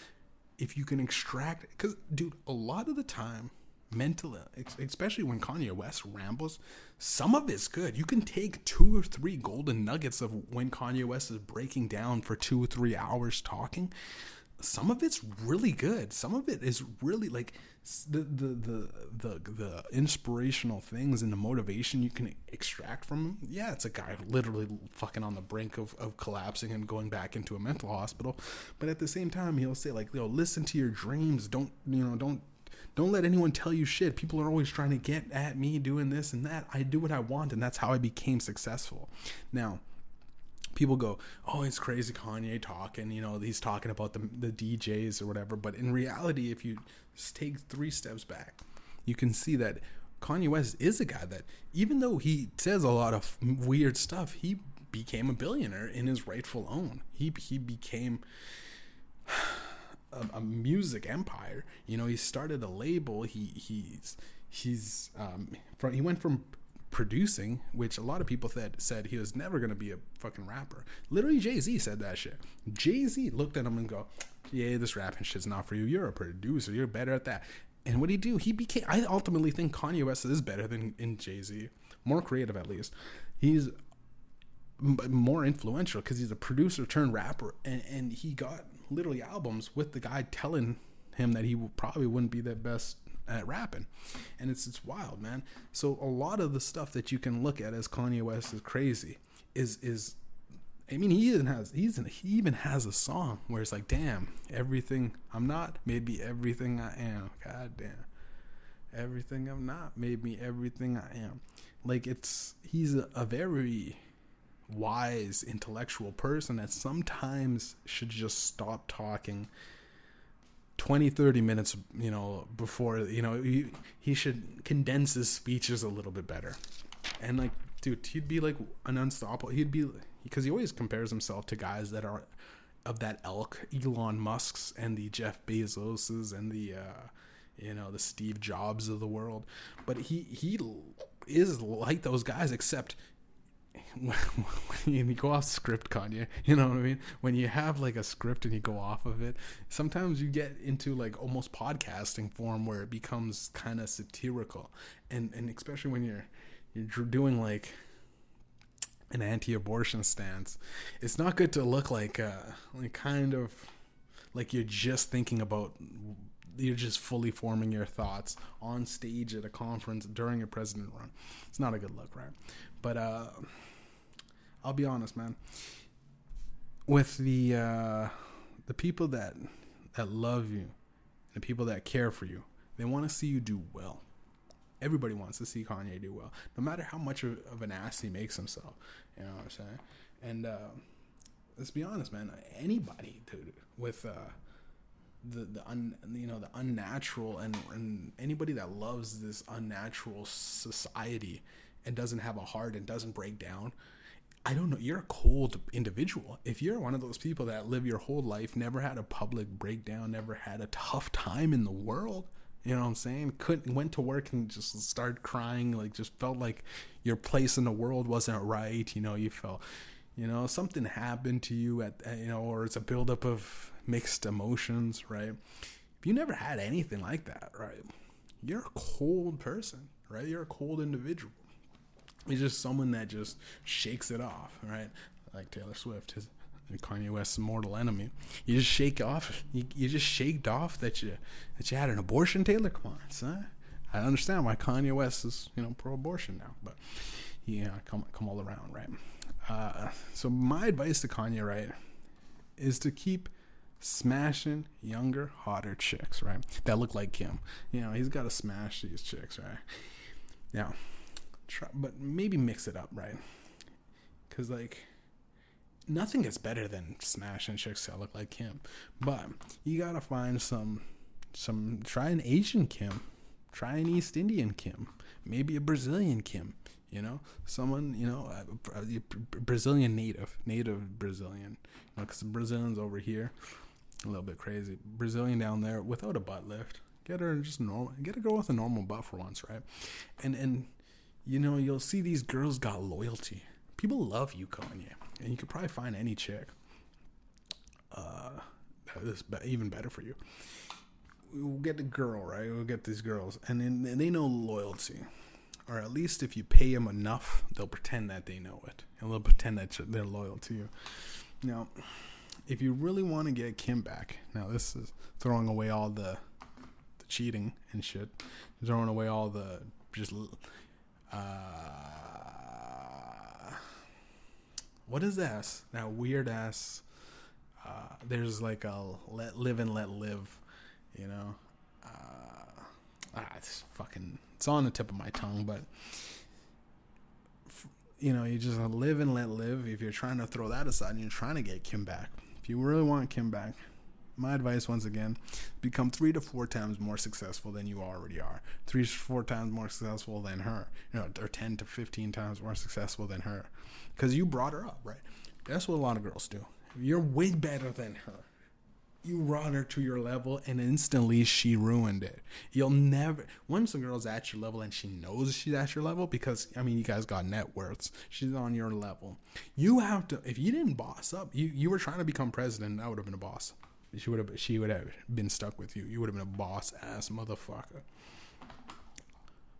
Speaker 1: if you can extract because dude a lot of the time mental especially when kanye west rambles some of it's good you can take two or three golden nuggets of when kanye west is breaking down for two or three hours talking some of it's really good some of it is really like the the the the, the inspirational things and the motivation you can extract from him. Yeah, it's a guy literally fucking on the brink of, of collapsing and going back into a mental hospital. But at the same time, he'll say like, "Yo, listen to your dreams. Don't you know? Don't." Don't let anyone tell you shit. People are always trying to get at me doing this and that. I do what I want, and that's how I became successful. Now, people go, "Oh, it's crazy Kanye talking." You know, he's talking about the the DJs or whatever. But in reality, if you take three steps back, you can see that Kanye West is a guy that, even though he says a lot of weird stuff, he became a billionaire in his rightful own. He he became. A, a music empire, you know. He started a label. He he's he's um, from, he went from producing, which a lot of people said said he was never gonna be a fucking rapper. Literally, Jay Z said that shit. Jay Z looked at him and go, "Yeah, this rapping shit's not for you. You're a producer. You're better at that." And what did he do? He became. I ultimately think Kanye West is better than in Jay Z, more creative at least. He's more influential because he's a producer turned rapper, and and he got literally albums with the guy telling him that he probably wouldn't be the best at rapping, and it's it's wild, man. So a lot of the stuff that you can look at as Kanye West is crazy is is I mean, he even has he's in, he even has a song where it's like, "Damn, everything I'm not made me everything I am." God damn, everything I'm not made me everything I am. Like it's he's a, a very wise intellectual person that sometimes should just stop talking 20 30 minutes you know before you know he, he should condense his speeches a little bit better. And like dude he'd be like an unstoppable. He'd be because he always compares himself to guys that are of that elk elon musk's and the jeff bezos's and the uh you know the steve jobs of the world. But he he is like those guys except when you go off script, Kanye, you know what I mean? When you have like a script and you go off of it, sometimes you get into like almost podcasting form where it becomes kind of satirical, and and especially when you're you're doing like an anti-abortion stance, it's not good to look like uh like kind of like you're just thinking about you're just fully forming your thoughts on stage at a conference during a president run. It's not a good look, right? But uh I'll be honest, man. With the uh, the people that that love you, the people that care for you, they want to see you do well. Everybody wants to see Kanye do well, no matter how much of, of an ass he makes himself. You know what I'm saying? And uh, let's be honest, man. Anybody, dude, with uh, the the un, you know the unnatural and, and anybody that loves this unnatural society and doesn't have a heart and doesn't break down I don't know, you're a cold individual. If you're one of those people that live your whole life, never had a public breakdown, never had a tough time in the world, you know what I'm saying? Couldn't went to work and just started crying, like just felt like your place in the world wasn't right, you know, you felt you know, something happened to you at you know, or it's a buildup of mixed emotions, right? If you never had anything like that, right? You're a cold person, right? You're a cold individual He's just someone that just shakes it off, right? Like Taylor Swift, his Kanye West's mortal enemy. You just shake off. You, you just shaked off that you that you had an abortion, Taylor. Come on, son. I understand why Kanye West is you know pro-abortion now, but yeah, come come all around, right? Uh, so my advice to Kanye, right, is to keep smashing younger, hotter chicks, right? That look like him. You know, he's got to smash these chicks, right? Now, try, but maybe mix it up, right? Because like nothing is better than smashing chicks that look like Kim. But you gotta find some some try an Asian Kim, try an East Indian Kim, maybe a Brazilian Kim. You know, someone you know, a, a Brazilian native, native Brazilian. You know, because Brazilians over here, a little bit crazy. Brazilian down there without a butt lift. Get her just normal. Get a girl with a normal butt for once, right? And and you know you'll see these girls got loyalty. People love you, Kanye and you could probably find any chick. Uh, this even better for you. We'll get the girl, right? We'll get these girls, and then they know loyalty, or at least if you pay them enough, they'll pretend that they know it, and they'll pretend that they're loyal to you. Now, if you really want to get Kim back, now this is throwing away all the, the cheating and shit, throwing away all the just. Uh, what is this? That weird ass. Uh, there's like a let live and let live, you know. Uh, ah, it's fucking. It's on the tip of my tongue, but you know, you just live and let live. If you're trying to throw that aside and you're trying to get Kim back, if you really want Kim back, my advice once again become three to four times more successful than you already are three to four times more successful than her you know or 10 to 15 times more successful than her because you brought her up, right? That's what a lot of girls do. You're way better than her. You brought her to your level, and instantly she ruined it. You'll never. Once a girl's at your level and she knows she's at your level, because I mean, you guys got net worths. She's on your level. You have to. If you didn't boss up, you you were trying to become president. I would have been a boss. She would have. She would have been stuck with you. You would have been a boss ass motherfucker.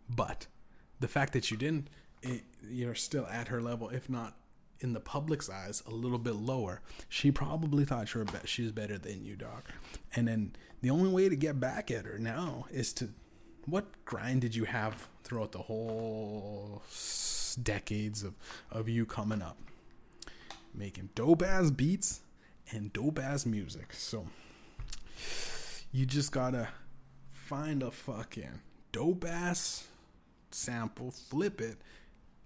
Speaker 1: But the fact that you didn't it, you're still at her level, if not in the public's eyes, a little bit lower. She probably thought you're be- she's better than you, dog. And then the only way to get back at her now is to what grind did you have throughout the whole decades of, of you coming up? Making dope ass beats and dope ass music. So you just gotta find a fucking dope ass sample, flip it,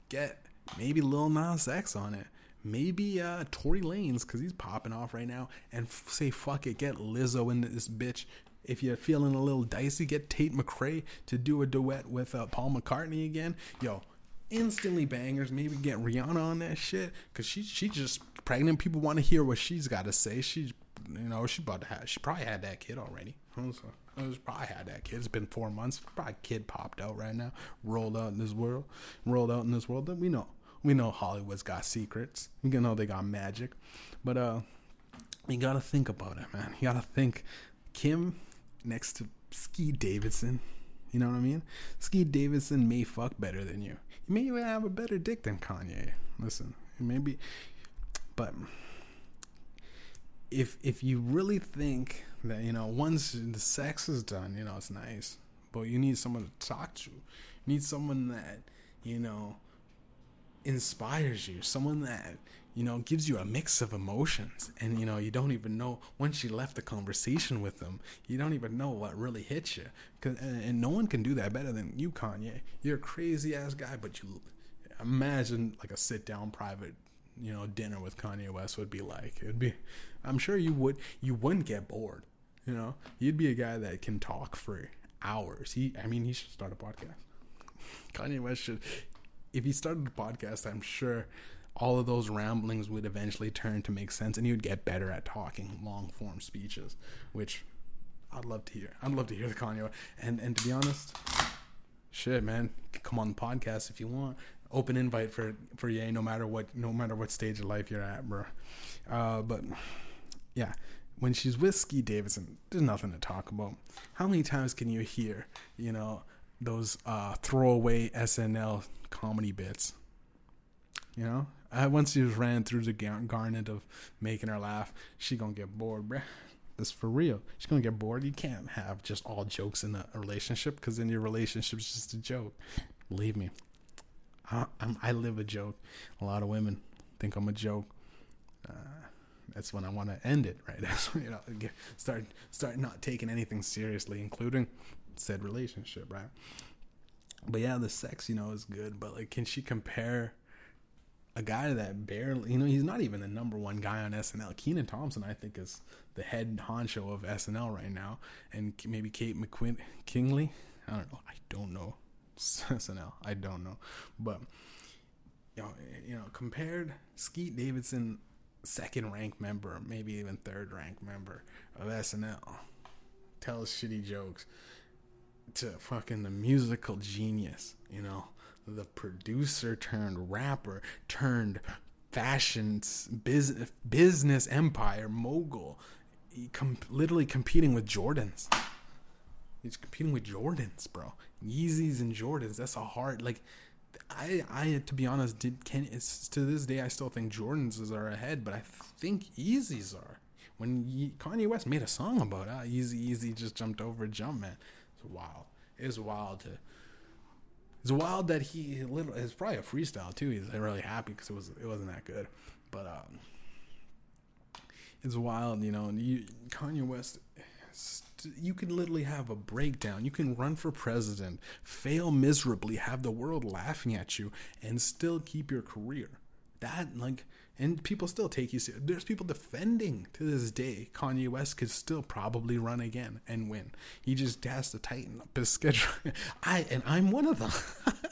Speaker 1: get maybe Lil Nas X on it. Maybe uh, Tory Lanez because he's popping off right now, and f- say fuck it, get Lizzo into this bitch. If you're feeling a little dicey, get Tate McRae to do a duet with uh, Paul McCartney again. Yo, instantly bangers. Maybe get Rihanna on that shit because she she just pregnant. People want to hear what she's got to say. She's you know she about to have she probably had that kid already. Was probably had that kid. It's been four months. Probably kid popped out right now, rolled out in this world, rolled out in this world. That we know, we know Hollywood's got secrets. We know they got magic, but uh, you gotta think about it, man. You gotta think Kim next to Skeet Davidson. You know what I mean? Skeet Davidson may fuck better than you. You may even have a better dick than Kanye. Listen, maybe, but if if you really think that you know once the sex is done, you know it's nice, but you need someone to talk to. You need someone that you know inspires you, someone that you know gives you a mix of emotions, and you know you don't even know once you left the conversation with them, you don't even know what really hits you. Cause and, and no one can do that better than you, Kanye. You're a crazy ass guy, but you imagine like a sit down private you know dinner with Kanye West would be like. It'd be I'm sure you would you wouldn't get bored. You know, you'd be a guy that can talk for hours. He I mean, he should start a podcast. Kanye West should if he started a podcast, I'm sure all of those ramblings would eventually turn to make sense and he would get better at talking long form speeches, which I'd love to hear. I'd love to hear the Kanye and and to be honest, shit, man, come on the podcast if you want open invite for for Ye, no matter what no matter what stage of life you're at, bro. Uh, but yeah, when she's with Skeet Davidson, there's nothing to talk about. How many times can you hear, you know, those uh, throwaway SNL comedy bits? You know, Uh, once you ran through the garnet of making her laugh, she gonna get bored, bruh. This for real. She's gonna get bored. You can't have just all jokes in a relationship because then your relationship's just a joke. Believe me, I, I live a joke. A lot of women think I'm a joke. Uh, that's when I want to end it, right? That's when, you know, get, start start not taking anything seriously, including said relationship, right? But yeah, the sex, you know, is good. But like, can she compare a guy that barely, you know, he's not even the number one guy on SNL. Kenan Thompson, I think, is the head honcho of SNL right now, and maybe Kate McQueen Kingley. I don't know. I don't know SNL. I don't know, but you know, you know, compared Skeet Davidson, second rank member, maybe even third rank member of SNL, tells shitty jokes to fucking the musical genius, you know, the producer turned rapper turned fashion business business empire mogul, com- literally competing with Jordans. He's competing with Jordans, bro. Yeezys and Jordans. That's a hard like. I, I to be honest, did can it's to this day I still think Jordans are ahead, but I think Yeezys are. When Ye- Kanye West made a song about it, ah, Yeezy Yeezy just jumped over jump man, It's wild. It's wild to. It's wild that he little. It's probably a freestyle too. He's really happy because it was it wasn't that good, but um, it's wild, you know. You, Kanye West, you can literally have a breakdown. You can run for president, fail miserably, have the world laughing at you, and still keep your career. That like, and people still take you serious. There's people defending to this day. Kanye West could still probably run again and win. He just has to tighten up his schedule. I and I'm one of them.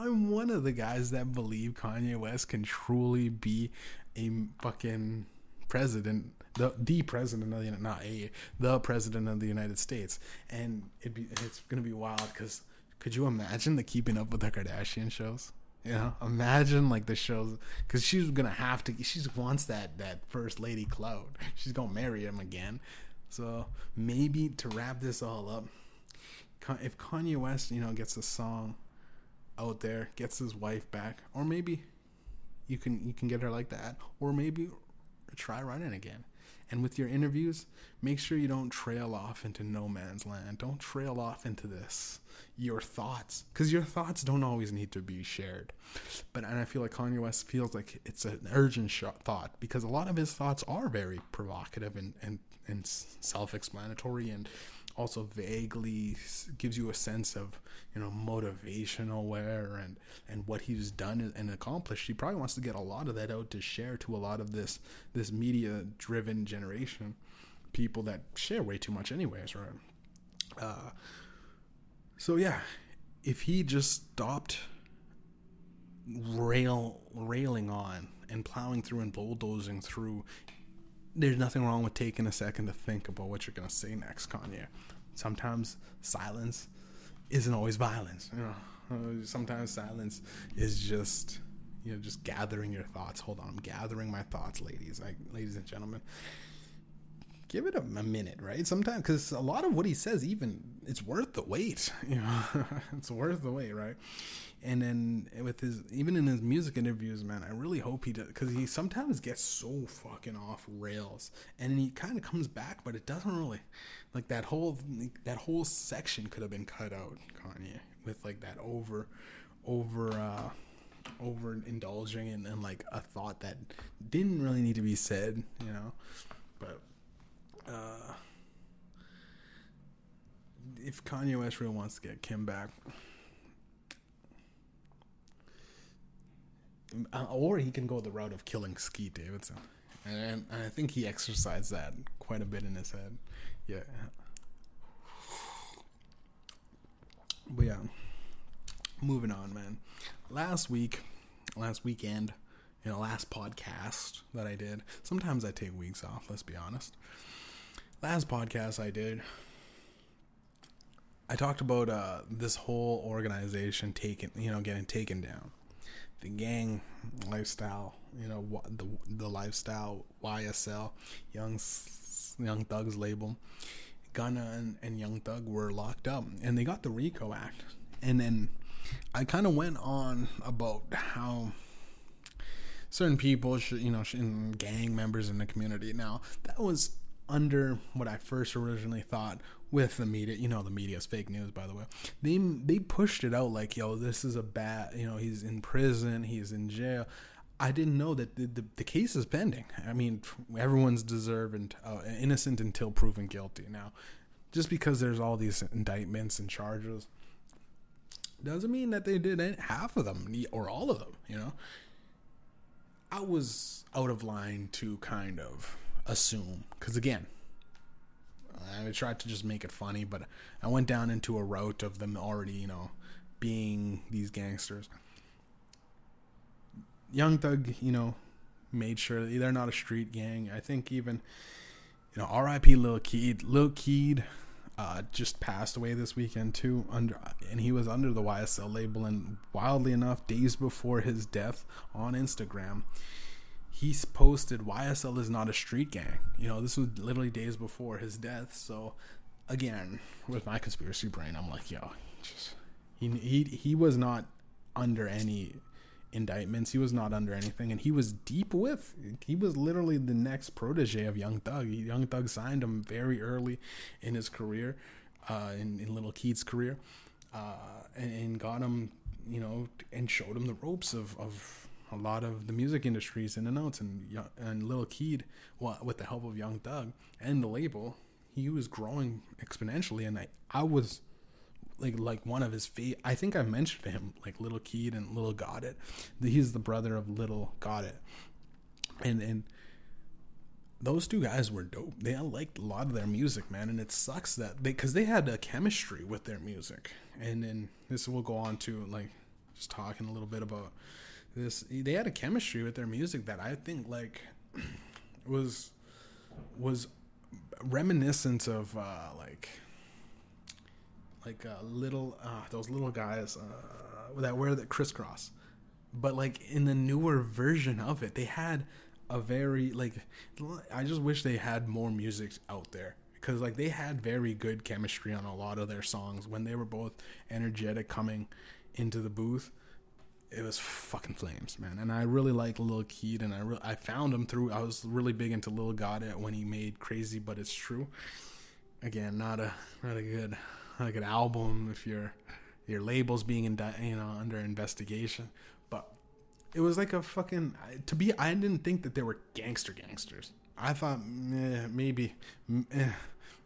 Speaker 1: I'm one of the guys that believe Kanye West can truly be a fucking president, the the president of the not a the president of the United States, and it be it's gonna be wild because could you imagine the Keeping Up with the Kardashian shows? You know, imagine like the shows because she's gonna have to. She wants that that first lady clout. She's gonna marry him again. So maybe to wrap this all up, if Kanye West, you know, gets a song out there, gets his wife back, or maybe you can you can get her like that, or maybe try running again. And with your interviews, make sure you don't trail off into no man's land. Don't trail off into this your thoughts because your thoughts don't always need to be shared. But and I feel like Kanye West feels like it's an urgent thought because a lot of his thoughts are very provocative and and, and self-explanatory and also vaguely gives you a sense of you know motivational where and and what he's done and accomplished. He probably wants to get a lot of that out to share to a lot of this this media driven generation people that share way too much anyways right? Uh so yeah if he just stopped rail railing on and plowing through and bulldozing through there's nothing wrong with taking a second to think about what you're gonna say next, Kanye. Sometimes silence isn't always violence. You know, uh, sometimes silence is just you know just gathering your thoughts. Hold on, I'm gathering my thoughts, ladies, like ladies and gentlemen. Give it a, a minute, right? Sometimes because a lot of what he says, even it's worth the wait. You know, it's worth the wait, right? And then with his even in his music interviews man i really hope he does because he sometimes gets so fucking off rails and he kind of comes back but it doesn't really like that whole that whole section could have been cut out kanye with like that over over uh over indulging in, in like a thought that didn't really need to be said you know? But uh if Kanye West really wants to get Kim back, or he can go the route of killing Skeet Davidson, and, and I think he exercised that quite a bit in his head. Yeah. But yeah, moving on, man. Last week, last weekend, you know, last podcast that I did. Sometimes I take weeks off. Let's be honest. Last podcast I did, I talked about uh, this whole organization taken, you know, getting taken down the gang lifestyle, you know, the the lifestyle YSL, Young Young Thug's label. Gunna and, and Young Thug were locked up, and they got the RICO Act, and then I kind of went on about how certain people should, you know, and gang members in the community. Now, that was under what I first originally thought with the media. You know, the media is fake news, by the way. They they pushed it out like, yo, this is a bad. You know, he's in prison, he's in jail. I didn't know that the, the, the case is pending. I mean, everyone's deserving uh, innocent until proven guilty. Now, just because there's all these indictments and charges doesn't mean that they did half of them or all of them. You know, I was out of line to kind of assume because again, I tried to just make it funny, but I went down into a route of them already, you know, being these gangsters. Young Thug, you know, made sure they're not a street gang. I think even, you know, R.I.P. Lil Keed. Lil Keed uh, just passed away this weekend too. Under and he was under the YSL label. And wildly enough, days before his death on Instagram, he's posted YSL is not a street gang. You know, this was literally days before his death. So again, with my conspiracy brain, I'm like, yo, just he he he was not under any indictments. He was not under anything, and he was deep with. He was literally the next protege of Young Thug. Young Thug signed him very early in his career, uh, in, in Little Keed's career, uh, and, and, got him, you know, and showed him the ropes of, of a lot of the music industries in and outs. And and Lil Keed, well, with the help of Young Thug and the label, he was growing exponentially, and I I was like like one of his feet. I think I mentioned him like Little Keed and Little Gotit. He's the brother of Little Gotit, and and those two guys were dope. They liked a lot of their music, man, and it sucks that they because they had a chemistry with their music, and then this will go on to like just talking a little bit about this. They had a chemistry with their music that I think like was was reminiscent of uh, like like uh, little uh, those little guys uh, that wear the crisscross, but like in the newer version of it, they had a very like I just wish they had more music out there because like they had very good chemistry on a lot of their songs when they were both energetic coming into the booth. It was fucking flames, man, and I really like Lil Keed, and I re- I found him through. I was really big into Lil It when he made Crazy, but it's true. Again, not a not a good like an album if your your label's being in, you know under investigation. But it was like a fucking to be. I didn't think that they were gangster gangsters. I thought eh, maybe eh,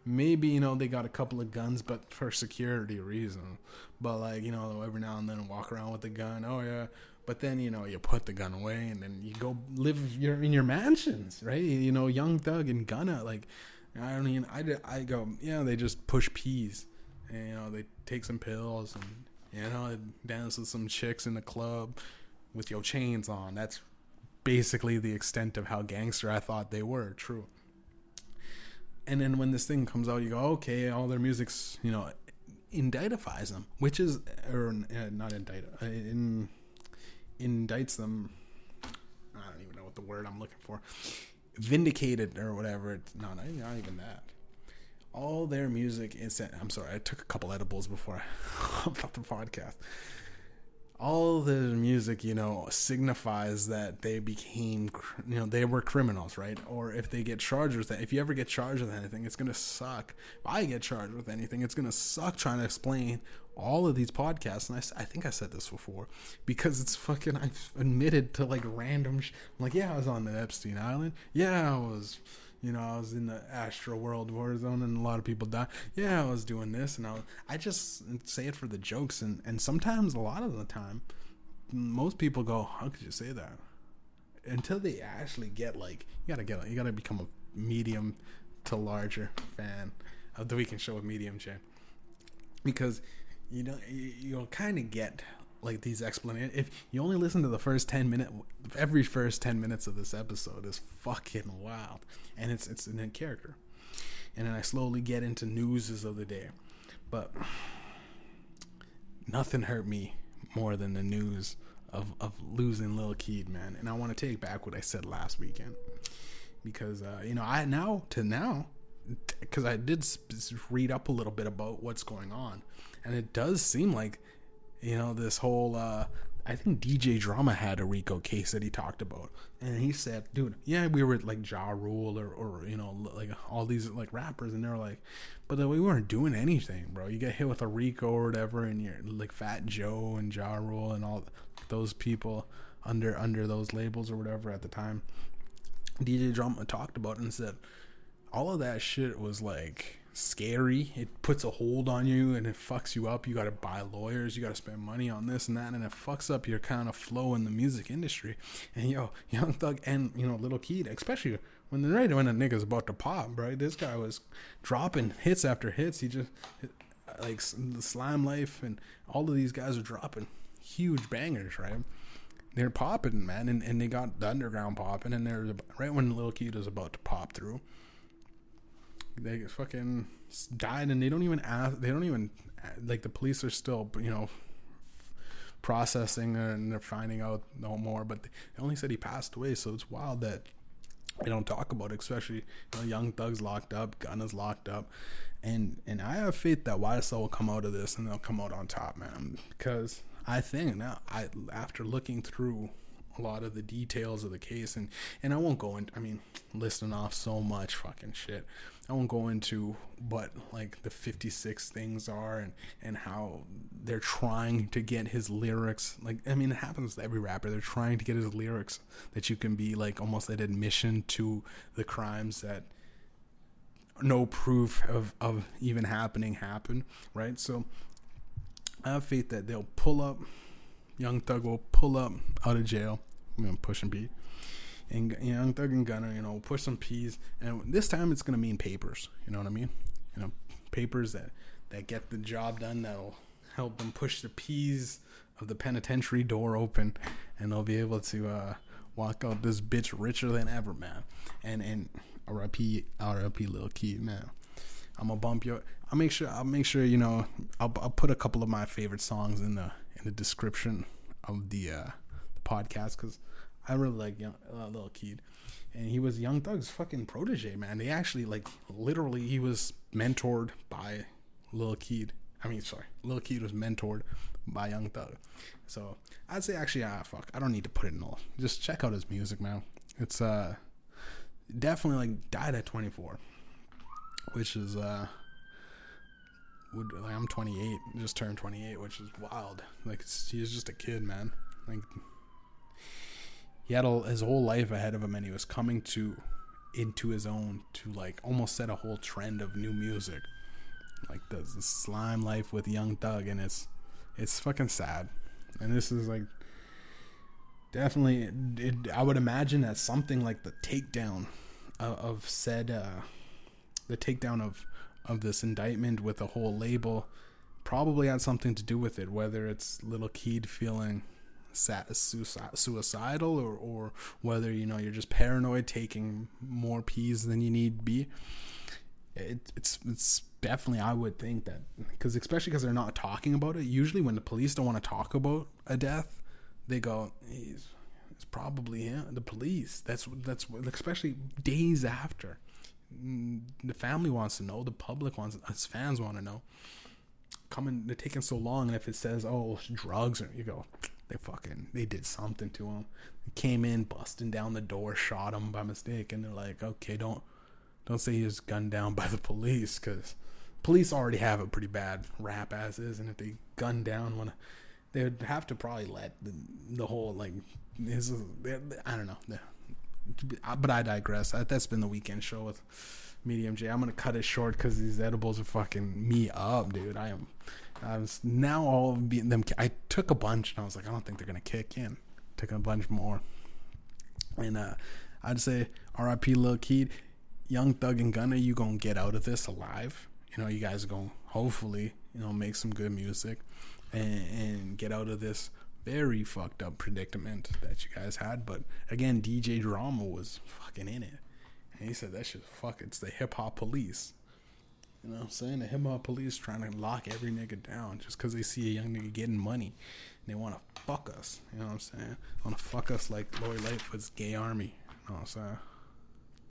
Speaker 1: maybe you know they got a couple of guns, but for security reason But like you know every now and then walk around with a gun. Oh yeah. But then you know you put the gun away and then you go live your in your mansions, right? You know, Young Thug and Gunna, like I don't mean, I I go, yeah, they just push peas and, you know, they take some pills and you know dance with some chicks in the club with your chains on. That's basically the extent of how gangster I thought they were. True. And then when this thing comes out, you go, okay, all their music's you know indictifies them, which is or uh, not indict, uh, in, indicts them. I don't even know what the word I'm looking for. Vindicated or whatever. It's not, not even that all their music is. I'm sorry, I took a couple edibles before I off the podcast. All the music, you know, signifies that they became, you know, they were criminals, right? Or if they get charged with that, if you ever get charged with anything, it's gonna suck. If I get charged with anything, it's gonna suck trying to explain all of these podcasts. And I, I think I said this before because it's fucking. I've admitted to like random. Sh- I'm like, yeah, I was on the Epstein Island. Yeah, I was you know, I was in the Astroworld War Zone and a lot of people died. Yeah, I was doing this and I was, I just say it for the jokes and and sometimes a lot of the time most people go, "How could you say that?" Until they actually get like you got to get you got to become a medium to larger fan of the Weekend Show with MediumJay. Because you know you, you'll kind of get like these explanations. If you only listen to the first ten minute, every first ten minutes of this episode is fucking wild, and it's it's in character. And then I slowly get into newses of the day, but nothing hurt me more than the news of of losing Lil Keed, man. And I want to take back what I said last weekend because uh, you know I now to now because I did read up a little bit about what's going on, and it does seem like you know, this whole uh I think DJ Drama had a Rico case that he talked about, and he said, "Dude, yeah, we were like Ja Rule or, or you know, like all these like rappers, and they're like, but we weren't doing anything, bro. You get hit with a Rico or whatever, and you're like Fat Joe and Ja Rule and all those people under under those labels or whatever at the time. DJ Drama talked about and said, all of that shit was like." Scary. It puts a hold on you and it fucks you up. You got to buy lawyers, you got to spend money on this and that, and it fucks up your kind of flow in the music industry. And yo, Young Thug and you know Lil Keed, especially when the right when a nigga's about to pop, right? This guy was dropping hits after hits. He just like the Slime Life and all of these guys are dropping huge bangers, right? They're popping, man, and, and they got the underground popping, and they're right when Lil Keed is about to pop through they fucking died and they don't even ask they don't even like the police are still you know processing and they're finding out no more but they only said he passed away so it's wild that they don't talk about it especially you know, young thugs locked up Gunna's locked up and and i have faith that ysl will come out of this and they'll come out on top man because i think now i after looking through a lot of the details of the case and and I won't go into I mean listing off so much fucking shit. I won't go into what like the 56 things are and and how they're trying to get his lyrics like I mean it happens to every rapper they're trying to get his lyrics that you can be like almost an admission to the crimes that no proof of of even happening happen, right? So I have faith that they'll pull up Young Thug will pull up out of jail. I'm gonna push and beat. And Young Thug and Gunna, you know, push some peas. And this time it's gonna mean papers. You know what I mean? You know, papers that that get the job done. That'll help them push the peas of the penitentiary door open, and they'll be able to uh, walk out this bitch richer than ever, man. And and R.I.P. R.I.P. Lil Keed, man. I'm gonna bump you. I'll make sure. I'll make sure. You know. I'll, I'll put a couple of my favorite songs in the in the description of the uh, the podcast because I really like young, uh, Lil Keed, and he was Young Thug's fucking protege, man. They actually like literally he was mentored by Lil Keed. I mean, sorry, Lil Keed was mentored by Young Thug. So I'd say actually, ah, fuck, I don't need to put it in all. Just check out his music, man. It's uh definitely like died at 24, which is uh would like I'm 28, just turned 28, which is wild. Like he's just a kid, man. Like he had a, his whole life ahead of him, and he was coming to into his own to like almost set a whole trend of new music, like the, the slime life with Young Thug, and it's it's fucking sad. And this is like definitely, it, I would imagine that something like the takedown of, of said, uh, the takedown of of this indictment with a whole label probably had something to do with it, whether it's Little Keed feeling suicidal or, or whether you know you're just paranoid taking more peas than you need be. It, it's it's definitely i would think that because especially because they're not talking about it usually when the police don't want to talk about a death they go he's it's probably him the police that's that's especially days after the family wants to know, the public wants, us fans want to know. Coming, they're taking so long, and if it says, "Oh, drugs," or you go, they fucking, they did something to him. They came in, busting down the door, shot him by mistake, and they're like, "Okay, don't, don't say he was gunned down by the police, because police already have a pretty bad rap as is, and if they gun down one, they would have to probably let the, the whole like, his, I don't know, but I digress. That's been the weekend show with MediumJay. I'm gonna cut it short because these edibles are fucking me up, dude. I am. I was now all of them. I took a bunch and I was like, I don't think they're gonna kick in. Took a bunch more, and uh, I'd say R.I.P. Lil Keed, Young Thug and Gunna. You gonna get out of this alive? You know, you guys are gonna hopefully you know make some good music and, and get out of this very fucked up predicament that you guys had. But again, DJ Drama was fucking in it. And he said that shit fuck it's the hip hop police. You know what I'm saying? The hip hop police trying to lock every nigga down just because they see a young nigga getting money. And they want to fuck us. You know what I'm saying? Want to fuck us like Lori Lightfoot's gay army. You know what I'm saying?